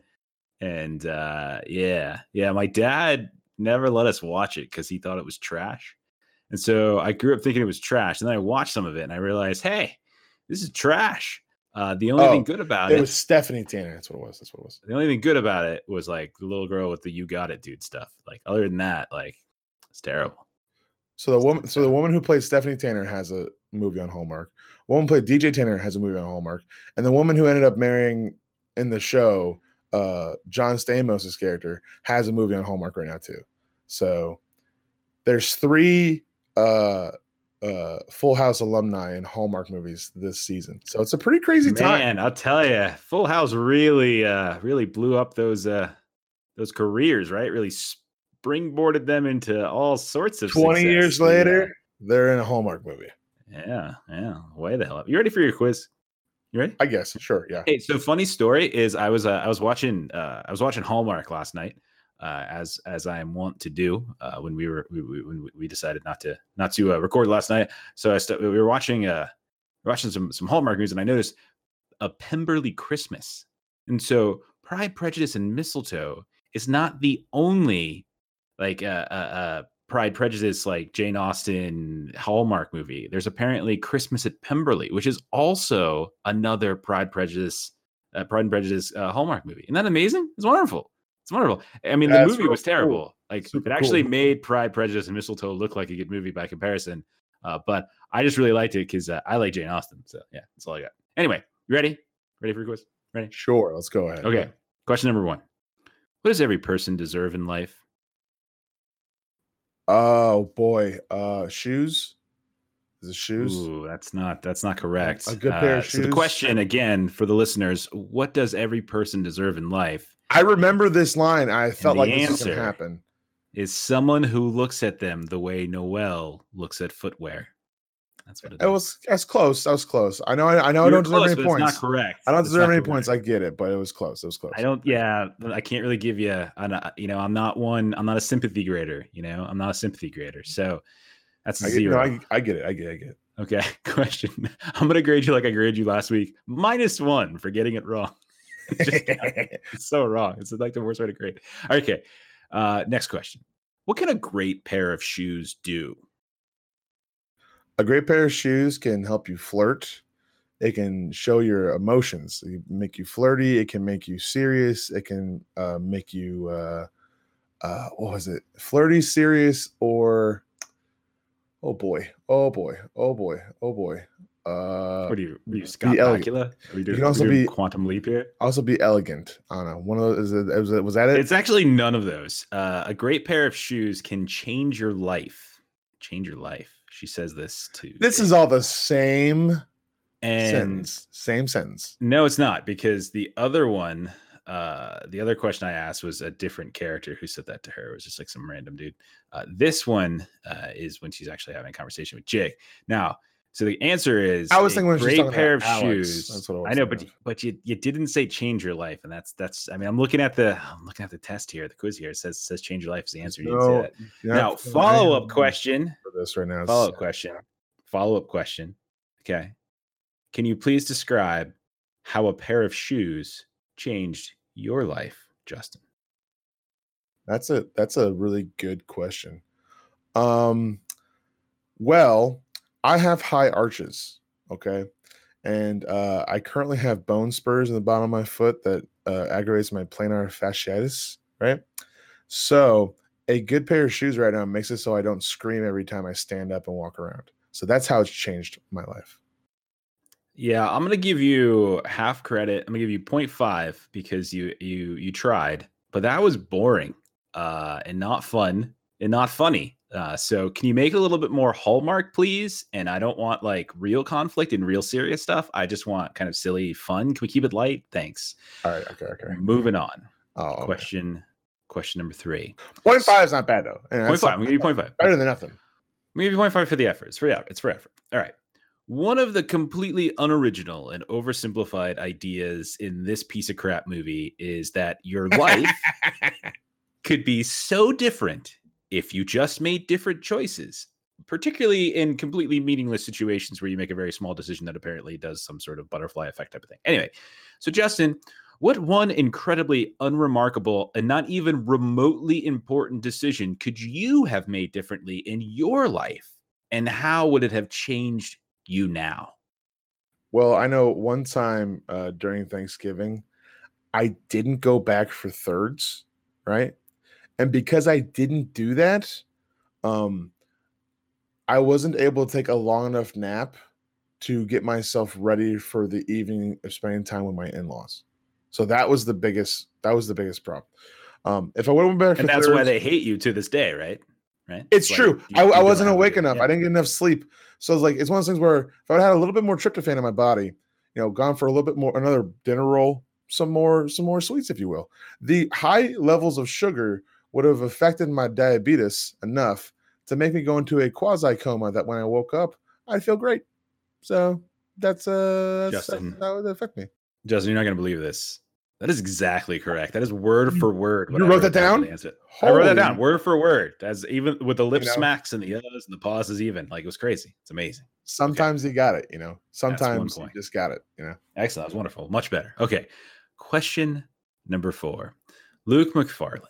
And uh yeah, yeah. My dad never let us watch it because he thought it was trash. And so I grew up thinking it was trash. And then I watched some of it and I realized, hey, this is trash. Uh the only Oh, thing good about It it, was Stephanie Tanner. That's what it was. That's what it was. the only thing good about it was like the little girl with the you got it dude stuff. Like other than that, like it's terrible. So the woman, so the woman who played Stephanie Tanner has a movie on Hallmark. The woman who played DJ Tanner has a movie on Hallmark, and the woman who ended up marrying in the show, uh, John Stamos' character, has a movie on Hallmark right now too. So there's three uh, uh, Full House alumni in Hallmark movies this season. So it's a pretty crazy time. Man, I'll tell you, Full House really, uh, really blew up those, uh, those careers, right? Really springboarded them into all sorts of. Twenty success. years Yeah. later, they're in a Hallmark movie. Yeah, yeah, way the hell up. You ready for your quiz? You ready? I guess. Sure. Yeah. Hey, so funny story is I was uh, I was watching uh, I was watching Hallmark last night, uh, as as I am wont to do uh, when we were we, we, when we decided not to not to uh, record last night. So I st- we were watching uh watching some some Hallmark movies, and I noticed a Pemberley Christmas And so Pride, Prejudice, and Mistletoe is not the only like uh, uh, uh, Pride, Prejudice, like Jane Austen Hallmark movie. There's apparently Christmas at Pemberley, which is also another Pride, Prejudice, uh, Pride and Prejudice uh, Hallmark movie. Isn't that amazing? It's wonderful. It's wonderful. I mean, the movie was cool. terrible. Like Super it actually cool. made Pride, Prejudice, and Mistletoe look like a good movie by comparison. Uh, but I just really liked it because uh, I like Jane Austen. So yeah, that's all I got. Anyway, you ready? Ready for your quiz? Ready? Sure, let's go ahead. Okay. Question number one: What does every person deserve in life? Oh boy, uh, shoes. Is it shoes? Ooh, that's not that's not correct. A good pair of So the question again for the listeners: What does every person deserve in life? I remember this line. I felt like this answer- happen. Is someone who looks at them the way Noel looks at footwear? That's what it was that's close. That was close. I know. I, I know. I You're don't deserve close, any but it's points. not correct. I don't It's deserve any correct. points. I get it, but it was close. It was close. I don't. Yeah, I can't really give you. I'm you know, I'm not one. I'm not a sympathy grader. You know, I'm not a sympathy grader. So that's a I get, no, zero. I, I get it. I get. It, I get. It. Okay. <laughs> Question. I'm gonna grade you like I graded you last week, minus one for getting it wrong. <laughs> Just <laughs> it's so wrong. It's like the worst way to grade. Okay. Uh, next question. What can a great pair of shoes do? A great pair of shoes can help you flirt. It can show your emotions. It can make you flirty. It can make you serious. It can uh, make you uh, uh, what was it? Flirty, serious, or oh boy, oh boy, oh boy, oh boy. Uh, What are you? Are you Scott elegant. Bakula? Are we doing, can also we be- quantum leap here? also be elegant. I don't know. One of those is it, was, it, was that it? It's actually none of those. Uh, a great pair of shoes can change your life. Change your life. She says this to. this is all the same and sentence. Same sentence. No, it's not because the other one, uh, the other question I asked was a different character who said that to her. It was just like some random dude. Uh, this one uh, is when she's actually having a conversation with Jake. Now, so the answer is I was a thinking when great pair of Alex. shoes. That's what I I know, but thinking but you you didn't say change your life, and that's that's. I mean, I'm looking at the I'm looking at the test here, the quiz here. It says says change your life is the answer. You didn't say No, that. you're Now, follow up question. for this right now. Follow up question. Follow up question. Okay. Can you please describe how a pair of shoes changed your life, Justin? That's a that's a really good question. Um well, I have high arches, okay? And uh I currently have bone spurs in the bottom of my foot that uh, aggravates my plantar fasciitis, right? So, a good pair of shoes right now makes it so I don't scream every time I stand up and walk around. So that's how it's changed my life. Yeah, I'm gonna give you half credit. I'm gonna give you 0.5 because you you you tried, but that was boring uh and not fun and not funny. Uh so can you make it a little bit more hallmark, please? And I don't want like real conflict and real serious stuff. I just want kind of silly fun. Can we keep it light? Thanks. All right, okay, okay. Moving on. Oh, okay. Question question number three. Point five is not bad though. And five. I'm gonna give you point five. better than nothing. I'm gonna give you point five for the effort. It's for effort. It's for effort. All right. One of the completely unoriginal and oversimplified ideas in this piece of crap movie is that your <laughs> life could be so different if you just made different choices, particularly in completely meaningless situations where you make a very small decision that apparently does some sort of butterfly effect type of thing. Anyway, so Justin, what one incredibly unremarkable and not even remotely important decision could you have made differently in your life? And how would it have changed you now? Well, I know one time uh, during Thanksgiving, I didn't go back for thirds, right? And because I didn't do that, um, I wasn't able to take a long enough nap to get myself ready for the evening of spending time with my in-laws. So that was the biggest. That was the biggest problem. Um, if I would have been back And that's why they hate you to this day, right? Right. it's true. you- I, you I wasn't awake enough. yeah. I didn't get enough sleep. So it's like it's one of those things where if I had a little bit more tryptophan in my body, you know, gone for a little bit more, another dinner roll, some more, some more sweets, if you will. The high levels of sugar would have affected my diabetes enough to make me go into a quasi coma that when I woke up, I'd feel great. So that's uh Justin. that would affect me. Justin, you're not going to believe this. That is exactly correct. That is word for word. you I wrote that down answer. I wrote that down word for word. As even with the lip know? smacks and the uhs and the pauses, even like it was crazy. It's amazing. Sometimes you got it, you know. Sometimes you just got it, you know. Excellent. That was wonderful. Much better. Okay. Question number four Luke McFarlane, uh,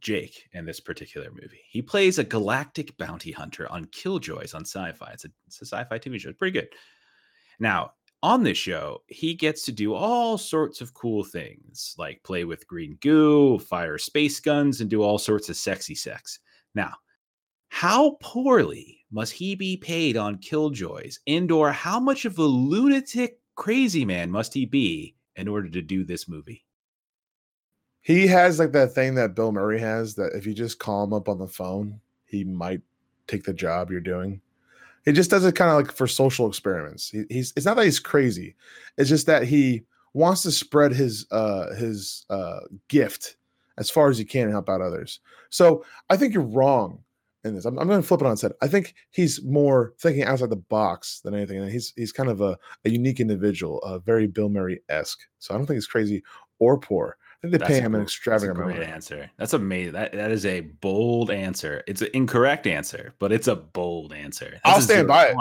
Jake, in this particular movie. He plays a galactic bounty hunter on Killjoys on Syfy. It's a, it's a sci fi TV show. It's pretty good. Now, on this show, he gets to do all sorts of cool things like play with green goo, fire space guns, and do all sorts of sexy sex. Now, how poorly must he be paid on Killjoys? And or how much of a lunatic crazy man must he be in order to do this movie? He has like that thing that Bill Murray has that if you just call him up on the phone, he might take the job you're doing. He just does it kind of like for social experiments. He, he's it's not that he's crazy. It's just that he wants to spread his uh his uh gift as far as he can and help out others. So I think you're wrong in this. I'm, I'm going to flip it on its head. I think he's more thinking outside the box than anything. And he's he's kind of a, a unique individual, uh, very Bill Murray esque. So I don't think he's crazy or poor. They That's pay him an extravagant That's a amount. great answer. That's amazing. That that is a bold answer. It's an incorrect answer, but it's a bold answer. That's I'll stand by it.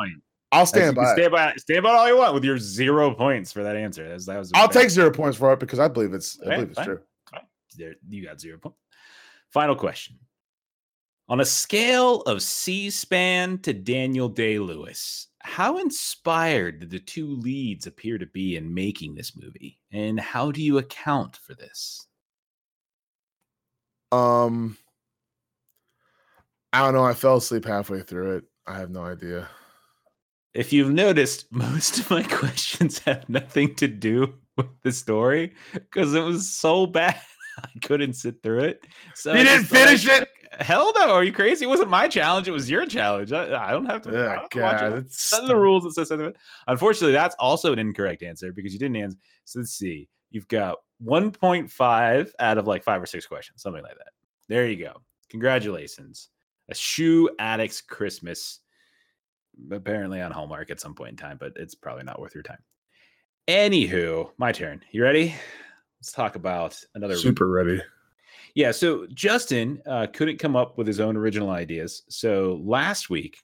I'll stand by. it. Stand by. Stand by all you want with your zero points for that answer. That's, that was. I'll take zero points for it because I believe it's I Okay, believe it's fine. true. There, you got zero points. Final question. On a scale of C-SPAN to Daniel Day Lewis, how inspired did the two leads appear to be in making this movie, and how do you account for this? Um, I don't know. I fell asleep halfway through it. I have no idea. If you've noticed, <laughs> most of my questions have nothing to do <laughs> with the story because it was so bad <laughs> I couldn't sit through it. So You I didn't finish I'd- it? Hell no! Are you crazy? It wasn't my challenge. It was your challenge. I, I don't have to. I Oh, don't have to watch God, it. it's None of the rules that says something. about- Unfortunately, that's also an incorrect answer because you didn't answer. So let's see. You've got 1.5 out of like five or six questions, something like that. There you go. Congratulations. A shoe addict's Christmas. Apparently on Hallmark at some point in time, but it's probably not worth your time. Anywho, my turn. You ready? Let's talk about another super ready. Yeah, so Justin uh, couldn't come up with his own original ideas. So last week,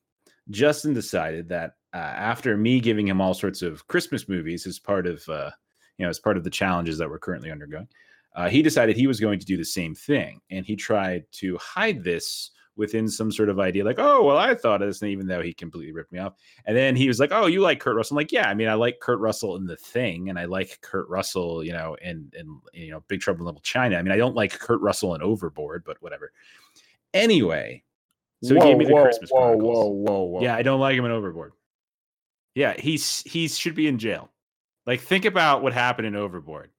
Justin decided that uh, after me giving him all sorts of Christmas movies as part of, uh, you know, as part of the challenges that we're currently undergoing, uh, he decided he was going to do the same thing, and he tried to hide this within some sort of idea, like, oh, well, I thought of this, and even though he completely ripped me off, and then he was like, oh, you like Kurt Russell? I'm like, yeah, I mean, I like Kurt Russell in The Thing, and I like Kurt Russell, you know, in in you know, Big Trouble in Little China. I mean, I don't like Kurt Russell in Overboard, but whatever. Anyway, so he gave me the whoa, Christmas whoa, Chronicles. whoa, whoa, whoa. Yeah, I don't like him in Overboard. Yeah, he's he should be in jail. Like, think about what happened in Overboard.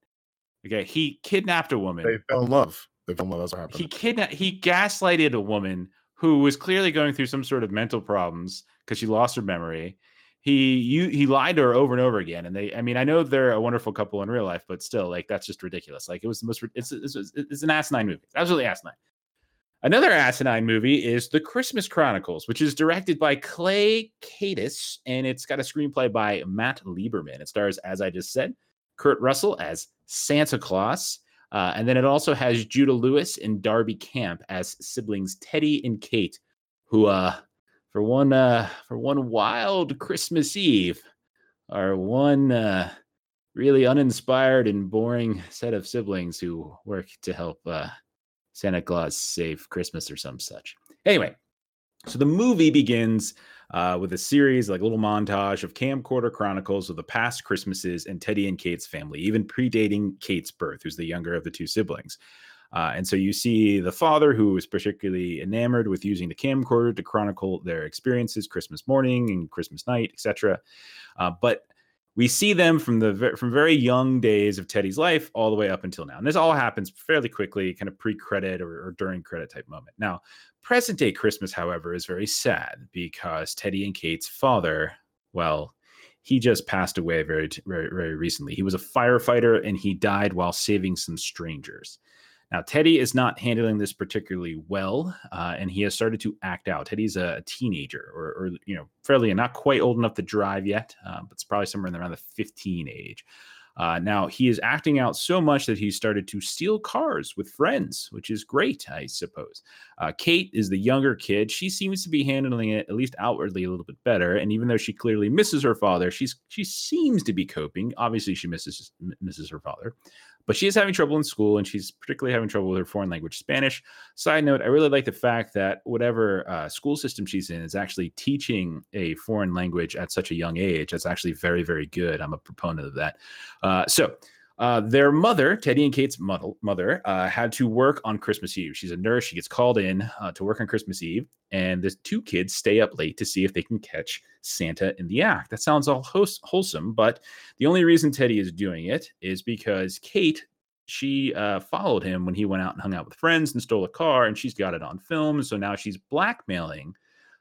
Okay, he kidnapped a woman. They fell in love. That's what happened. he kidnapped. He gaslighted a woman who was clearly going through some sort of mental problems because she lost her memory. He you he lied to her over and over again, and they. I mean, I know they're a wonderful couple in real life, but still, like that's just ridiculous. Like it was the most. It's it's, it's, it's an asinine movie. Absolutely asinine. Another asinine movie is The Christmas Chronicles, which is directed by Clay Kaytis, and it's got a screenplay by Matt Lieberman. It stars, as I just said, Kurt Russell as Santa Claus, uh, and then it also has Judah Lewis and Darby Camp as siblings Teddy and Kate, who, uh, for one, uh, for one wild Christmas Eve, are one uh, really uninspired and boring set of siblings who work to help uh, Santa Claus save Christmas or some such. Anyway, so the movie begins uh, with a series, like a little montage of camcorder chronicles of the past Christmases and Teddy and Kate's family, even predating Kate's birth, who's the younger of the two siblings. Uh, and so you see the father who is particularly enamored with using the camcorder to chronicle their experiences Christmas morning and Christmas night, etc. Uh, but we see them from the from very young days of Teddy's life all the way up until now. And this all happens fairly quickly, kind of pre-credit or, or during credit type moment. Now, present day Christmas, however, is very sad because Teddy and Kate's father, well, he just passed away very, very, very recently. He was a firefighter and he died while saving some strangers. Now, Teddy is not handling this particularly well, uh, and he has started to act out. Teddy's a teenager, or, or you know, fairly not quite old enough to drive yet, uh, but it's probably somewhere in around the 15 age. Uh, now he is acting out so much that he started to steal cars with friends, which is great, I suppose. Uh, Kate is the younger kid. She seems to be handling it at least outwardly a little bit better. And even though she clearly misses her father, she's she seems to be coping. Obviously, she misses misses her father, but she is having trouble in school, and she's particularly having trouble with her foreign language, Spanish. Side note: I really like the fact that whatever uh, school system she's in is actually teaching a foreign language at such a young age. That's actually very very good. I'm a proponent of that. Uh, so uh, their mother, Teddy and Kate's mother, uh, had to work on Christmas Eve. She's a nurse. She gets called in uh, to work on Christmas Eve, and the two kids stay up late to see if they can catch Santa in the act. That sounds all wholesome, but the only reason Teddy is doing it is because Kate she uh, followed him when he went out and hung out with friends and stole a car, and she's got it on film. So now she's blackmailing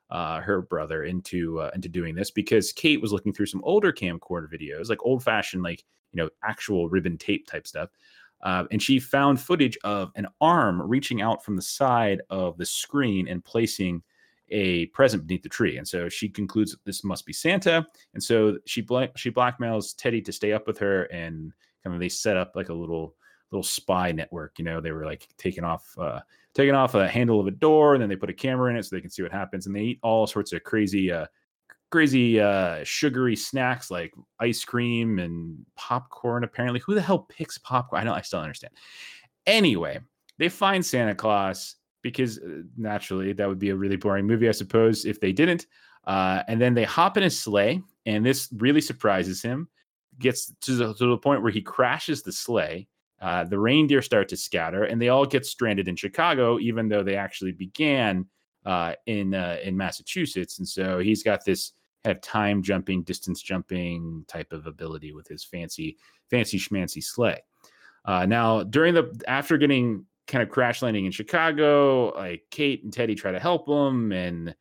uh, her brother into uh, into doing this because Kate was looking through some older camcorder videos, like old fashioned, like you know, actual ribbon tape type stuff. Uh, and she found footage of an arm reaching out from the side of the screen and placing a present beneath the tree. And so she concludes that this must be Santa. And so she bla- she blackmails Teddy to stay up with her, and kind of they set up like a little little spy network. You know, they were like taking off uh, taking off a handle of a door, and then they put a camera in it so they can see what happens. And they eat all sorts of crazy uh, crazy uh sugary snacks like ice cream and popcorn apparently. Who the hell picks popcorn? I don't i still understand. Anyway they find santa claus because uh, naturally that would be a really boring movie i suppose if they didn't. Uh and then they hop in a sleigh and this really surprises him. Gets to the, to the point where he crashes the sleigh. Uh, the reindeer start to scatter and they all get stranded in chicago even though they actually began uh, in uh, in Massachusetts, and so he's got this of time jumping, distance jumping type of ability with his fancy, fancy schmancy sleigh. Uh, now, during the after getting kind of crash landing in Chicago, like Kate and Teddy try to help him, and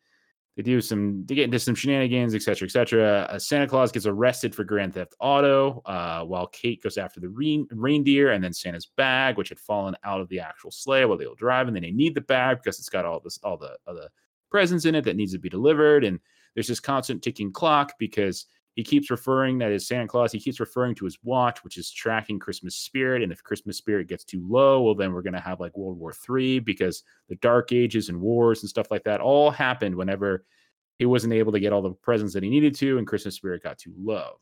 they do some they get into some shenanigans, etc., etc. Uh, Santa Claus gets arrested for grand theft auto, uh, while Kate goes after the re- reindeer and then Santa's bag, which had fallen out of the actual sleigh while they were driving. Then they need the bag because it's got all this all the all the presents in it that needs to be delivered, and there's this constant ticking clock because he keeps referring that is Santa Claus. He keeps referring to his watch, which is tracking Christmas spirit. And if Christmas spirit gets too low, well, then we're going to have like World War III because the Dark Ages and wars and stuff like that all happened whenever he wasn't able to get all the presents that he needed to, and Christmas spirit got too low.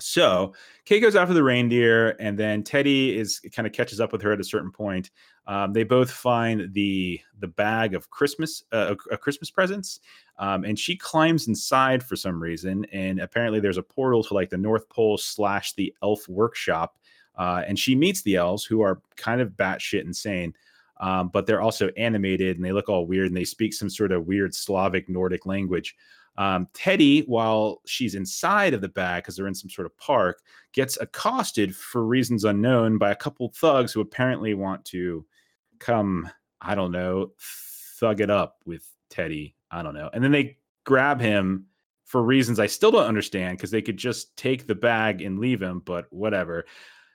So Kate goes after the reindeer, and then Teddy is kind of catches up with her at a certain point. Um, they both find the the bag of Christmas uh, Christmas presents, um, and she climbs inside for some reason. And apparently, there's a portal to like the North Pole slash the Elf Workshop, uh, and she meets the elves who are kind of batshit insane. Um, but they're also animated and they look all weird and they speak some sort of weird Slavic Nordic language. Um, Teddy, while she's inside of the bag because they're in some sort of park, gets accosted for reasons unknown by a couple thugs who apparently want to come, I don't know, thug it up with Teddy. I don't know. And then they grab him for reasons I still don't understand because they could just take the bag and leave him, but whatever.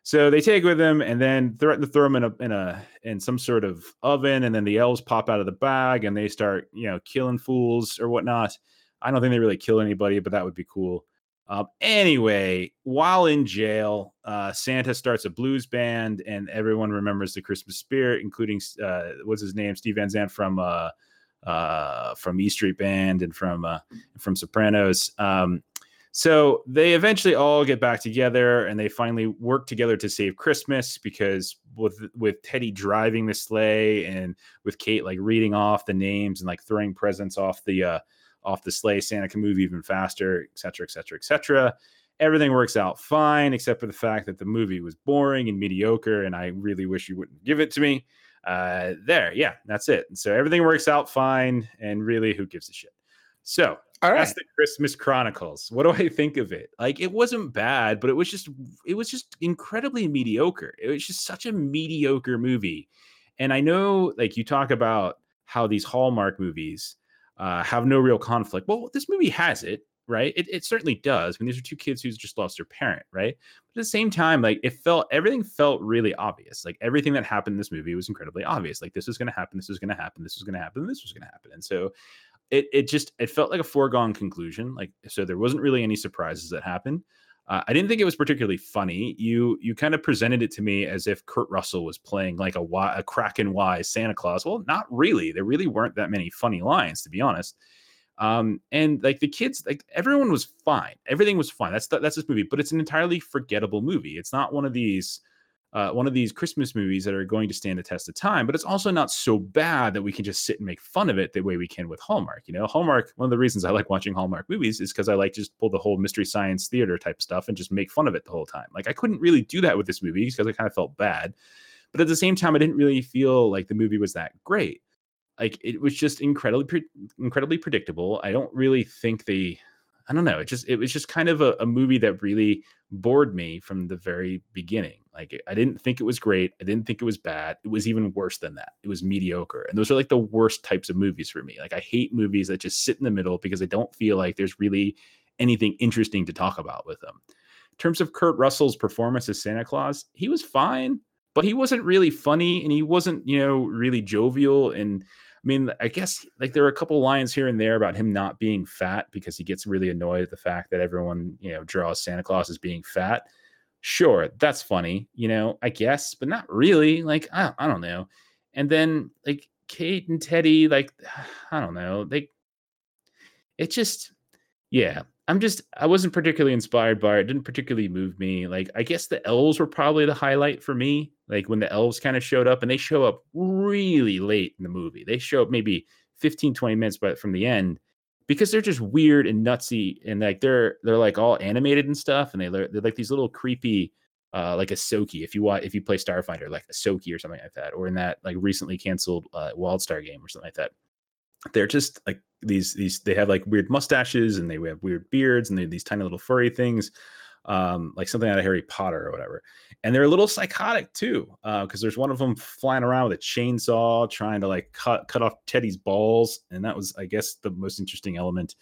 So they take with him and then threaten to throw him in a in a in some sort of oven, and then the elves pop out of the bag and they start, you know, killing fools or whatnot. I don't think they really kill anybody, but that would be cool. Um, anyway, while in jail, uh, Santa starts a blues band, and everyone remembers the Christmas spirit, including uh, what's his name, Steve Van Zandt from uh, uh, from E Street Band and from uh, from Sopranos. Um, so they eventually all get back together, and they finally work together to save Christmas because with with Teddy driving the sleigh and with Kate like reading off the names and like throwing presents off the uh, off the sleigh. Santa can move even faster, et cetera, et cetera, et cetera. Everything works out fine, except for the fact that the movie was boring and mediocre, and I really wish you wouldn't give it to me. Uh, there, yeah, that's it. so everything works out fine, and really, who gives a shit? So all right. That's the Christmas Chronicles. What do I think of it? Like it wasn't bad, but it was just it was just incredibly mediocre. It was just such a mediocre movie. And I know like you talk about how these Hallmark movies uh, have no real conflict. Well, this movie has it, right? It, it certainly does. I mean, these are two kids who's just lost their parent, right? But at the same time, like it felt everything felt really obvious. Like everything that happened in this movie was incredibly obvious. Like this was going to happen, this was going to happen, this was going to happen, this was going to happen, and so it it just it felt like a foregone conclusion. Like so, there wasn't really any surprises that happened. Uh, I didn't think it was particularly funny. You you kind of presented it to me as if Kurt Russell was playing like a, a Kraken wise Santa Claus. Well, not really. There really weren't that many funny lines, to be honest. Um, and like the kids, like everyone was fine. Everything was fine. That's that's this movie, but it's an entirely forgettable movie. It's not one of these uh, one of these Christmas movies that are going to stand the test of time, but it's also not so bad that we can just sit and make fun of it the way we can with Hallmark. You know, Hallmark, one of the reasons I like watching Hallmark movies is because I like just pull the whole mystery science theater type stuff and just make fun of it the whole time. Like I couldn't really do that with this movie because I kind of felt bad. But at the same time, I didn't really feel like the movie was that great. Like it was just incredibly, pre- incredibly predictable. I don't really think they I don't know. It just it was just kind of a, a, movie that really bored me from the very beginning. Like I didn't think it was great. I didn't think it was bad. It was even worse than that. It was mediocre. And those are like the worst types of movies for me. Like I hate movies that just sit in the middle because I don't feel like there's really anything interesting to talk about with them. In terms of Kurt Russell's performance as Santa Claus, he was fine, but he wasn't really funny and he wasn't, you know, really jovial and I mean, I guess like there are a couple lines here and there about him not being fat because he gets really annoyed at the fact that everyone, you know, draws Santa Claus as being fat. Sure, that's funny, you know, I guess, but not really. Like, I, I don't know. And then like Kate and Teddy, like, <sighs> I don't know, they, it just, yeah, I'm just I wasn't particularly inspired by it. it. Didn't particularly move me. Like I guess the elves were probably the highlight for me. Like when the elves kind of showed up and they show up really late in the movie. They show up maybe 15 20 minutes but from the end because they're just weird and nutsy and like they're they're like all animated and stuff and they they're like these little creepy uh like Ahsoka if you want if you play Starfighter like Ahsoka or something like that or in that like recently canceled uh, Wildstar game or something like that they're just like these these they have like weird mustaches and they have weird beards and they these tiny little furry things um like something out of harry potter or whatever. And they're a little psychotic too because uh, there's one of them flying around with a chainsaw trying to like cut cut off teddy's balls and that was i guess the most interesting element.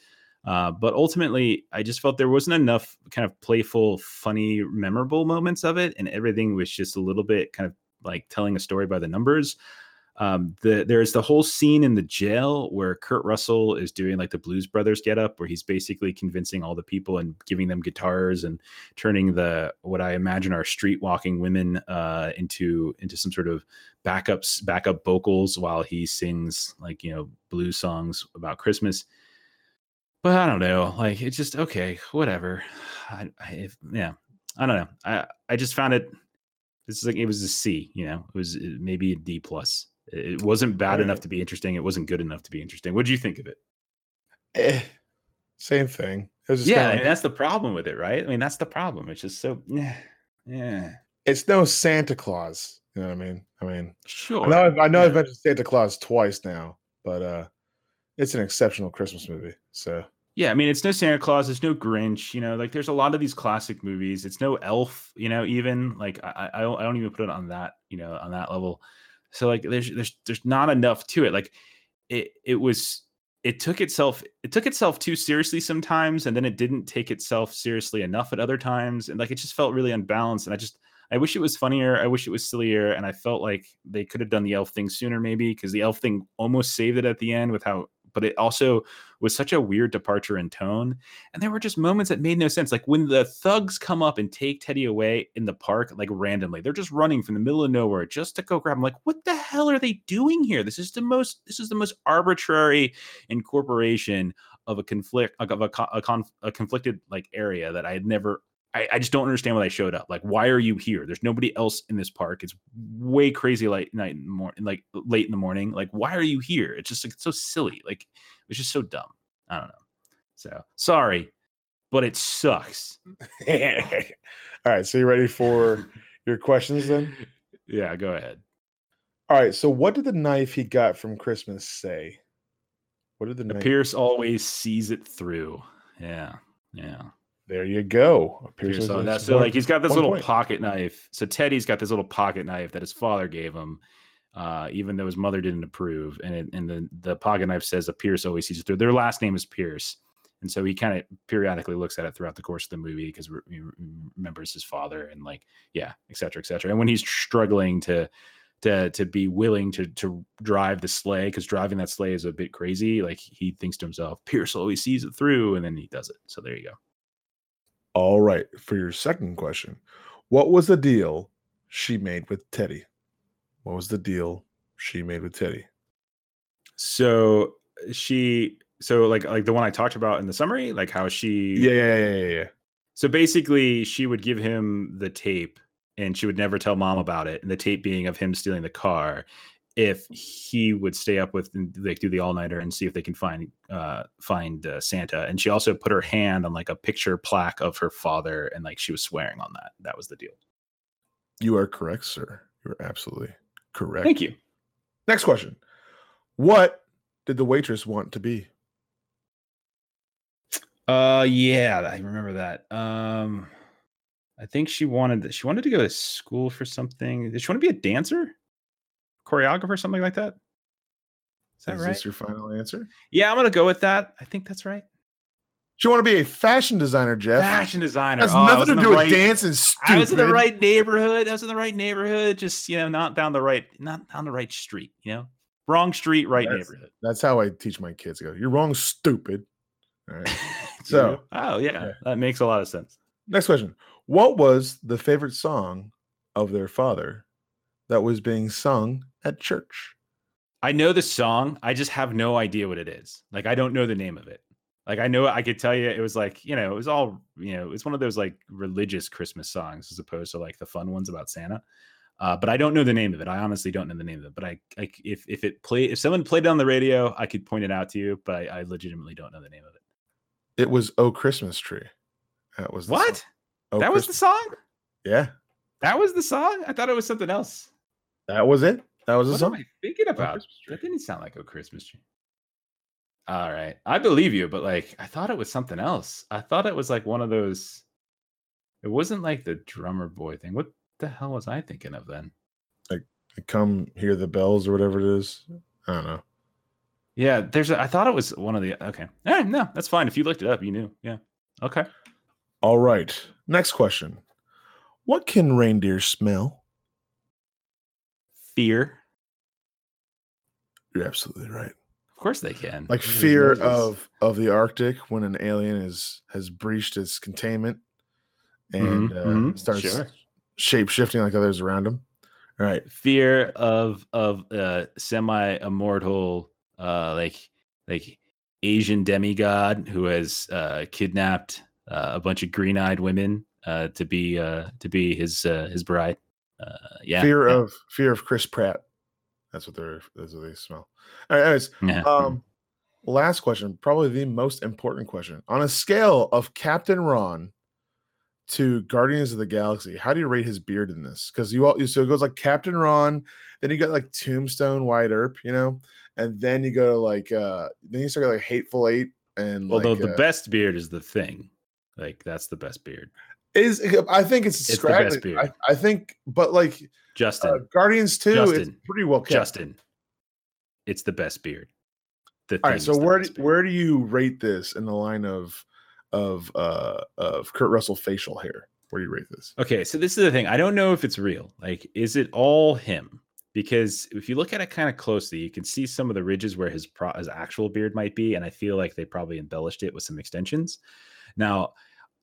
Uh, but ultimately i just felt there wasn't enough kind of playful funny memorable moments of it and everything was just a little bit kind of like telling a story by the numbers um, the there's the whole scene in the jail where Kurt Russell is doing like the Blues Brothers get up, where he's basically convincing all the people and giving them guitars and turning the what I imagine are street walking women uh, into into some sort of backups backup vocals while he sings like you know blues songs about Christmas. But I don't know, like it's just okay, whatever. I, I if, yeah, I don't know. I I just found it. Is like it was a C, you know. It was maybe a D plus. It wasn't bad right. enough to be interesting. It wasn't good enough to be interesting. What do you think of it? Eh, same thing. yeah, like, that's the problem with it, right? I mean, that's the problem. It's just so yeah, yeah. It's no Santa Claus. You know what I mean? I mean, sure. I know, I've, I know yeah. I've mentioned Santa Claus twice now, but uh, it's an exceptional Christmas movie. So yeah, I mean, it's no Santa Claus, it's no Grinch. You know, like there's a lot of these classic movies. It's no Elf. You know, even like I, I don't, I don't even put it on that. You know, on that level. So like there's there's there's not enough to it. Like it it was it took itself it took itself too seriously sometimes and then it didn't take itself seriously enough at other times and like it just felt really unbalanced and I just I wish it was funnier. I wish it was sillier. And I felt like they could have done the elf thing sooner, maybe, because the elf thing almost saved it at the end with how but it also was such a weird departure in tone. And there were just moments that made no sense. Like when the thugs come up and take Teddy away in the park, like randomly, they're just running from the middle of nowhere just to go grab him. Like, what the hell are they doing here? This is the most, this is the most arbitrary incorporation of a conflict of a, a, conf, a conflicted like area that I had never I, I, just don't understand why they showed up. Like, why are you here? There's nobody else in this park. It's way crazy late night in the morning, like late in the morning. Like, why are you here? It's just like it's so silly. Like, it's just so dumb. I don't know. So sorry, but it sucks. <laughs> All right. So you ready for your questions then? Yeah, go ahead. All right. So what did the knife he got from Christmas say? What did the, the knife- Pierce always sees it through? Yeah. Yeah. There you go. Pierce so that's so like he's got this little point. pocket knife. So Teddy's got this little pocket knife that his father gave him, uh, even though his mother didn't approve. And it, and the the pocket knife says that Pierce always sees it through. Their last name is Pierce, and so he kind of periodically looks at it throughout the course of the movie because he remembers his father and like yeah, et cetera, et cetera. And when he's struggling to to to be willing to to drive the sleigh because driving that sleigh is a bit crazy. Like he thinks to himself, Pierce always sees it through, and then he does it. So there you go. All right. For your second question, what was the deal she made with Teddy? What was the deal she made with Teddy? So uh, she, so like like the one I talked about in the summary, like how she, Yeah, yeah, yeah, yeah, yeah. So basically, she would give him the tape, and she would never tell mom about it. And the tape being of him stealing the car, if he would stay up with like do the all nighter and see if they can find uh find uh, Santa. And she also put her hand on like a picture plaque of her father, and like she was swearing on that. That was the deal. You are correct, sir. You're absolutely correct. Thank you. Next question. What did the waitress want to be? Uh, yeah, I remember that. Um, I think she wanted she wanted to go to school for something. Did she want to be a dancer, choreographer, something like that? Is that Is right? Is this your final answer? yeah, I'm gonna go with that. I think that's right. Do you want to be a fashion designer, Jeff? Fashion designer. Has Oh, nothing to do with right- dancing. Stupid. I was in the right neighborhood. I was in the right neighborhood. Just you know, not down the right, not down the right street. You know, wrong street, right That's- neighborhood. That's how I teach my kids. I go, you're wrong, stupid. All right. <laughs> So- oh yeah, Yeah. that makes a lot of sense. Next question. What was the favorite song of their father that was being sung at church? I know the song. I just have no idea what it is. Like I don't know the name of it. Like I know I could tell you it was like, you know, it was all, you know, it's one of those like religious Christmas songs as opposed to like the fun ones about Santa. Uh, but I don't know the name of it. I honestly don't know the name of it. But I like if if it play if someone played it on the radio, I could point it out to you, but I, I legitimately don't know the name of it. It was "Oh Christmas Tree." That was. What? Oh, that was the Christmas- song? yeah. That was the song? I thought it was something else. That was it. That was the What song. am I thinking about? Christmas That didn't sound like a Christmas tree. All right. I believe you, but like I thought it was something else. I thought it was like one of those it wasn't like the drummer boy thing. What the hell was I thinking of then? Like come hear the bells or whatever it is. I don't know. Yeah, there's a, I thought it was one of the okay. All right, no, that's fine. If you looked it up, you knew. Yeah. Okay. All right. Next question. What can reindeer smell? Fear. You're absolutely right. Of course they can. Like Those are fear noses. of of the Arctic when an alien is has breached its containment and Mhm, uh, mhm, starts sure. shape shifting like others around him. All right. fear of of uh semi immortal uh like like asian demigod who has uh kidnapped uh, a bunch of green-eyed women uh to be uh to be his uh his bride uh yeah fear yeah, of fear of Chris Pratt. That's what they're that's what they smell. All right, anyways, <laughs> yeah. um last question, probably the most important question. On a scale of Captain Ron to Guardians of the Galaxy, how do you rate his beard in this? Because you all so it goes like Captain Ron, then you got like Tombstone Wyatt Earp, you know, and then you go to like uh then you start like Hateful Eight and although like, the uh, best beard is the thing like that's the best beard is I think it's, It's the best straggly. beard. I, I think, but like justin uh, Guardians it's Justin. pretty well kept. justin it's the best beard the All right, so where do, where do you rate this in the line of of uh of Kurt Russell facial hair? Where do you rate this? Okay, so this is the thing. I don't know if it's real. Like, is it all him? Because if you look at it kind of closely, you can see some of the ridges where his pro- his actual beard might be, and I feel like they probably embellished it with some extensions. Now,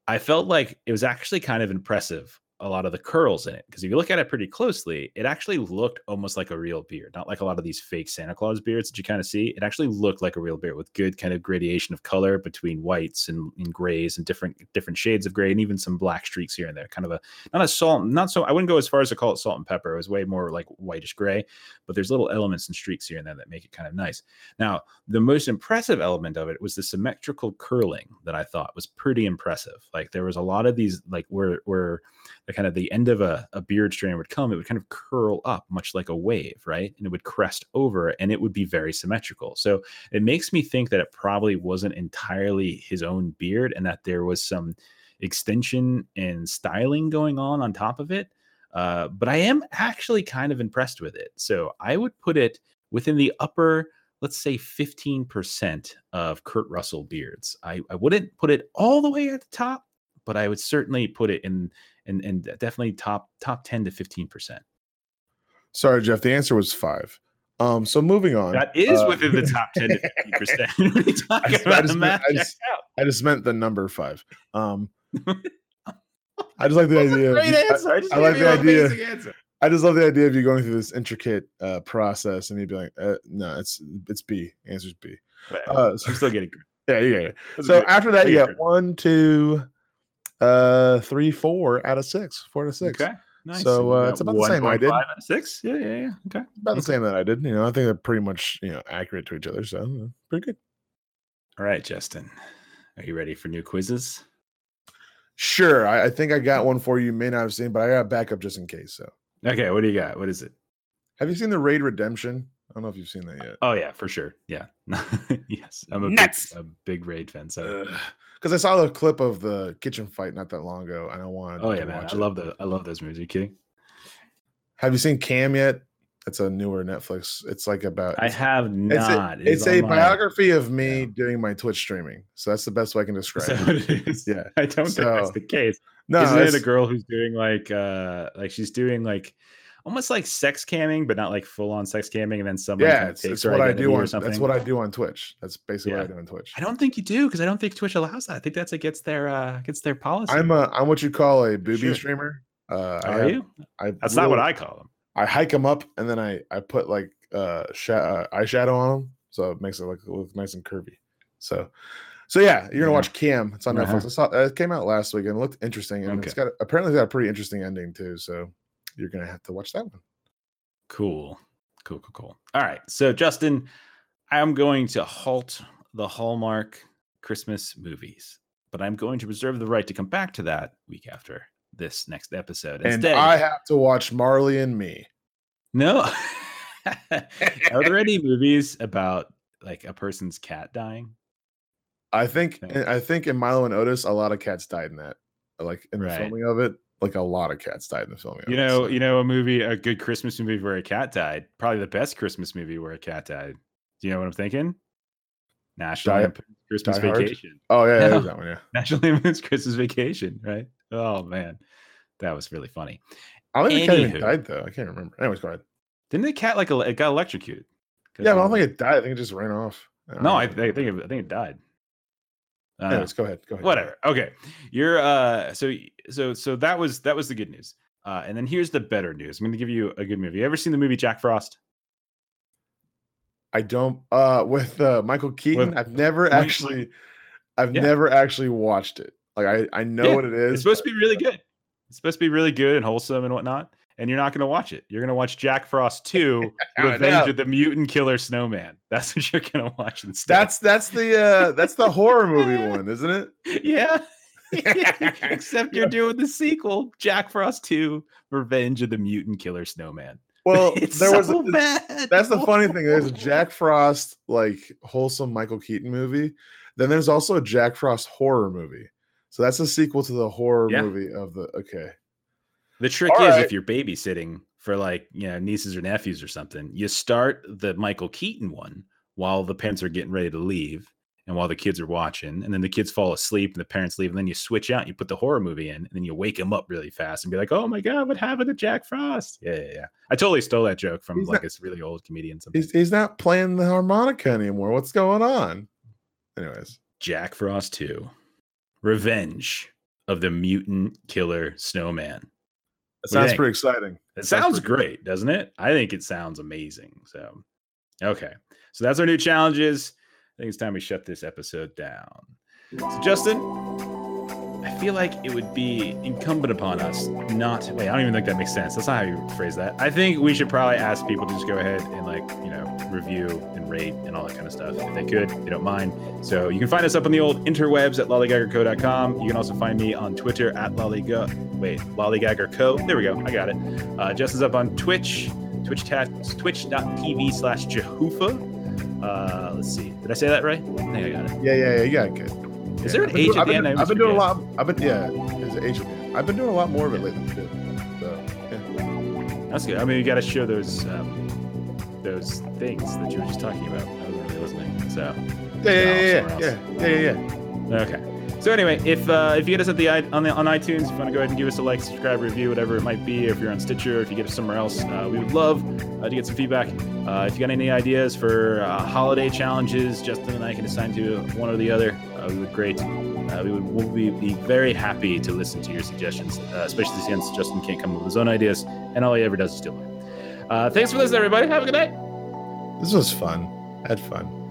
I felt like it was actually kind of impressive. A lot of the curls in it, because if you look at it pretty closely, it actually looked almost like a real beard, not like a lot of these fake Santa Claus beards that you kind of see. It actually looked like a real beard with good kind of gradation of color between whites and, and grays and different different shades of gray, and even some black streaks here and there. Kind of a not a salt, not so. I wouldn't go as far as to call it salt and pepper. It was way more like whitish gray, but there's little elements and streaks here and there that make it kind of nice. Now, the most impressive element of it was the symmetrical curling that I thought was pretty impressive. Like there was a lot of these, like where where the kind of the end of a, a beard strand would come, it would kind of curl up much like a wave, right? And it would crest over and it would be very symmetrical. So it makes me think that it probably wasn't entirely his own beard and that there was some extension and styling going on on top of it. Uh, but I am actually kind of impressed with it. So I would put it within the upper, let's say 15% of Kurt Russell beards. I, I wouldn't put it all the way at the top, but I would certainly put it in and and definitely top top 10 to 15%. Sorry, Jeff. The answer was five. Um, so moving on. That is uh, within the <laughs> top 10 to 15%. <laughs> what are you I talking just- I about? just The meant- math I just- I just meant the number five. Um, <laughs> I just like the idea. of Great I- answer. I, like the idea. answer. I just love the idea of you going through this intricate uh, process and you'd be like, uh, no, it's it's B. Answer's B. Uh, so- I'm still getting. Yeah, yeah. So after that, you one, two, uh, three, four out of six. Four to six. Okay. Nice. So, uh, it's about the same I did. Six. Yeah, yeah, yeah. Okay. About the same that I did. You know, I think they're pretty much you know accurate to each other. So uh, pretty good. All right, Justin. Are you ready for new quizzes? Sure. I, I think I got one for you. you May not have seen, but I got a backup just in case. So Okay. What do you got? What is it? have you seen the Raid Redemption? I don't know if you've seen that yet. Oh yeah, for sure. Yeah. <laughs> yes. I'm a Nuts. big, a big raid fan. So. Because I saw the clip of the kitchen fight not that long ago, and I wanted. Oh to Oh yeah, man. I it. love the I love those movies. Are you kidding? Have you seen Cam yet? It's a newer Netflix. It's like about. I it's- have It's not. a, It is it's a biography of me Yeah. doing my Twitch streaming. So that's the best way I can describe that it. is? Yeah. <laughs> I don't think that's the case. No, Isn't it a girl who's doing like uh like she's doing like almost like sex camming, but not like full on sex camming, and then someone yeah, kind of it's, takes it's what I do or on. something. That's what I do on Twitch. That's basically what I do on Twitch. I don't think you do because I don't think Twitch allows that. I think that's against their uh against their policy. I'm a I'm what you call a booby Sure. streamer. Uh, I Are have- you? I That's not what I call them. I hike them up and then I I put like uh, sha- uh eyeshadow on them, so it makes it look, look nice and curvy. So, so yeah, you're gonna Yeah. watch Cam. It's on Uh-huh. Netflix. I saw uh, it came out last week and it looked interesting, and it's Okay. got apparently it's got a pretty interesting ending too. So you're gonna have to watch that one. Cool. Cool, cool, cool. All right. So, Justin, I'm going to halt the Hallmark Christmas movies, but I'm going to reserve the right to come back to that week after this next episode. And I have to watch Marley and Me. no. <laughs> Are there any <laughs> movies about like a person's cat dying? I think I think in Milo and Otis, a lot of cats died in that. Like in the Right. filming of it, like a lot of cats died in the filming. You know, you know, a movie, a good Christmas movie where a cat died. Probably the best Christmas movie where a cat died. Do you know what I'm thinking? National Die- Christmas Die Vacation. Oh yeah, Yeah. there's <laughs> that one. Yeah, National Lampoon's Christmas Vacation, right? Oh man, that was really funny. I don't think the cat even died though. I can't remember. Anyways, go ahead. Didn't the cat like it got electrocuted? Yeah, I don't think it died. I think it just ran off. No, I, I think it, I think it died. Uh, Anyways, go ahead. Go ahead. whatever. Okay, you're uh. So so so that was that was the good news. Uh, and then here's the better news. I'm going to give you a good movie. You ever seen the movie Jack Frost? I don't. Uh, with uh, Michael Keaton, With I've never actually, I've Yeah. never actually watched it. Like I, I know Yeah, what it is. It's supposed but- to be really good. It's supposed to be really good and wholesome and whatnot. And you're not going to watch it. You're going to watch Jack Frost 2 <laughs> Revenge of the Mutant Killer Snowman. <laughs> That's what you're going to watch instead. That's that's the uh that's the horror movie <laughs> one, isn't it? yeah. Except you're doing the sequel, Jack Frost 2 Revenge of the Mutant Killer Snowman. Well, it's there was so a, bad. that's the funny thing. There's a Jack Frost like wholesome Michael Keaton movie. Then there's also a Jack Frost horror movie. So that's a sequel to the horror Yeah. movie of the okay. The trick All is right. if you're babysitting for like, you know, nieces or nephews or something, you start the Michael Keaton one while the parents are getting ready to leave and while the kids are watching. And then the kids fall asleep and the parents leave. And then you switch out, and you put the horror movie in, and then you wake them up really fast and be like, oh my God, what happened to Jack Frost? Yeah, yeah, yeah. I totally stole that joke from He's like not- this really old comedian. He's he's not playing the harmonica anymore. What's going on? Anyways, Jack Frost 2 Revenge of the Mutant Killer Snowman. That What do you sounds pretty exciting. It Sounds sounds great, doesn't it? I think it sounds amazing. So, okay. So that's our new challenges. I think it's time we shut this episode down. So, Justin, feel like it would be incumbent upon us not. Wait, I don't even think that makes sense. That's not how you phrase that. I think we should probably ask people to just go ahead and, like, you know, review and rate and all that kind of stuff if they could. They don't mind. So you can find us up on the old interwebs at lollygaggerco.com. You can also find me on Twitter at lollygag. Wait, lollygaggerco. There we go. I got it. Uh, Justin's up on Twitch, Twitch tat, twitch.tv slash Jehufa. Uh, let's see. Did I say that right? I think I got it. Yeah, yeah, yeah. You got it good. Is there an been H doing- at I've the been, end? I I've been doing a lot. I've been yeah. There's an H at the end. I've been doing a lot more of it lately too. So yeah. That's good. I mean, you got to show those um, those things that you were just talking about. I wasn't really listening. So Yeah, yeah, yeah, yeah, yeah, yeah, yeah. okay. So anyway, if uh, if you get us at the on the on iTunes, if you want to go ahead and give us a like, subscribe, review, whatever it might be. If you're on Stitcher, if you get us somewhere else, uh, we would love uh, to get some feedback. Uh, if you got any ideas for uh, holiday challenges, Justin and I can assign to one or the other. Uh, we would great. Uh, we would we'll be, be very happy to listen to your suggestions, uh, especially since Justin can't come up with his own ideas, and all he ever does is steal mine. Uh, thanks for listening, everybody. Have a good night. This was fun. I had fun.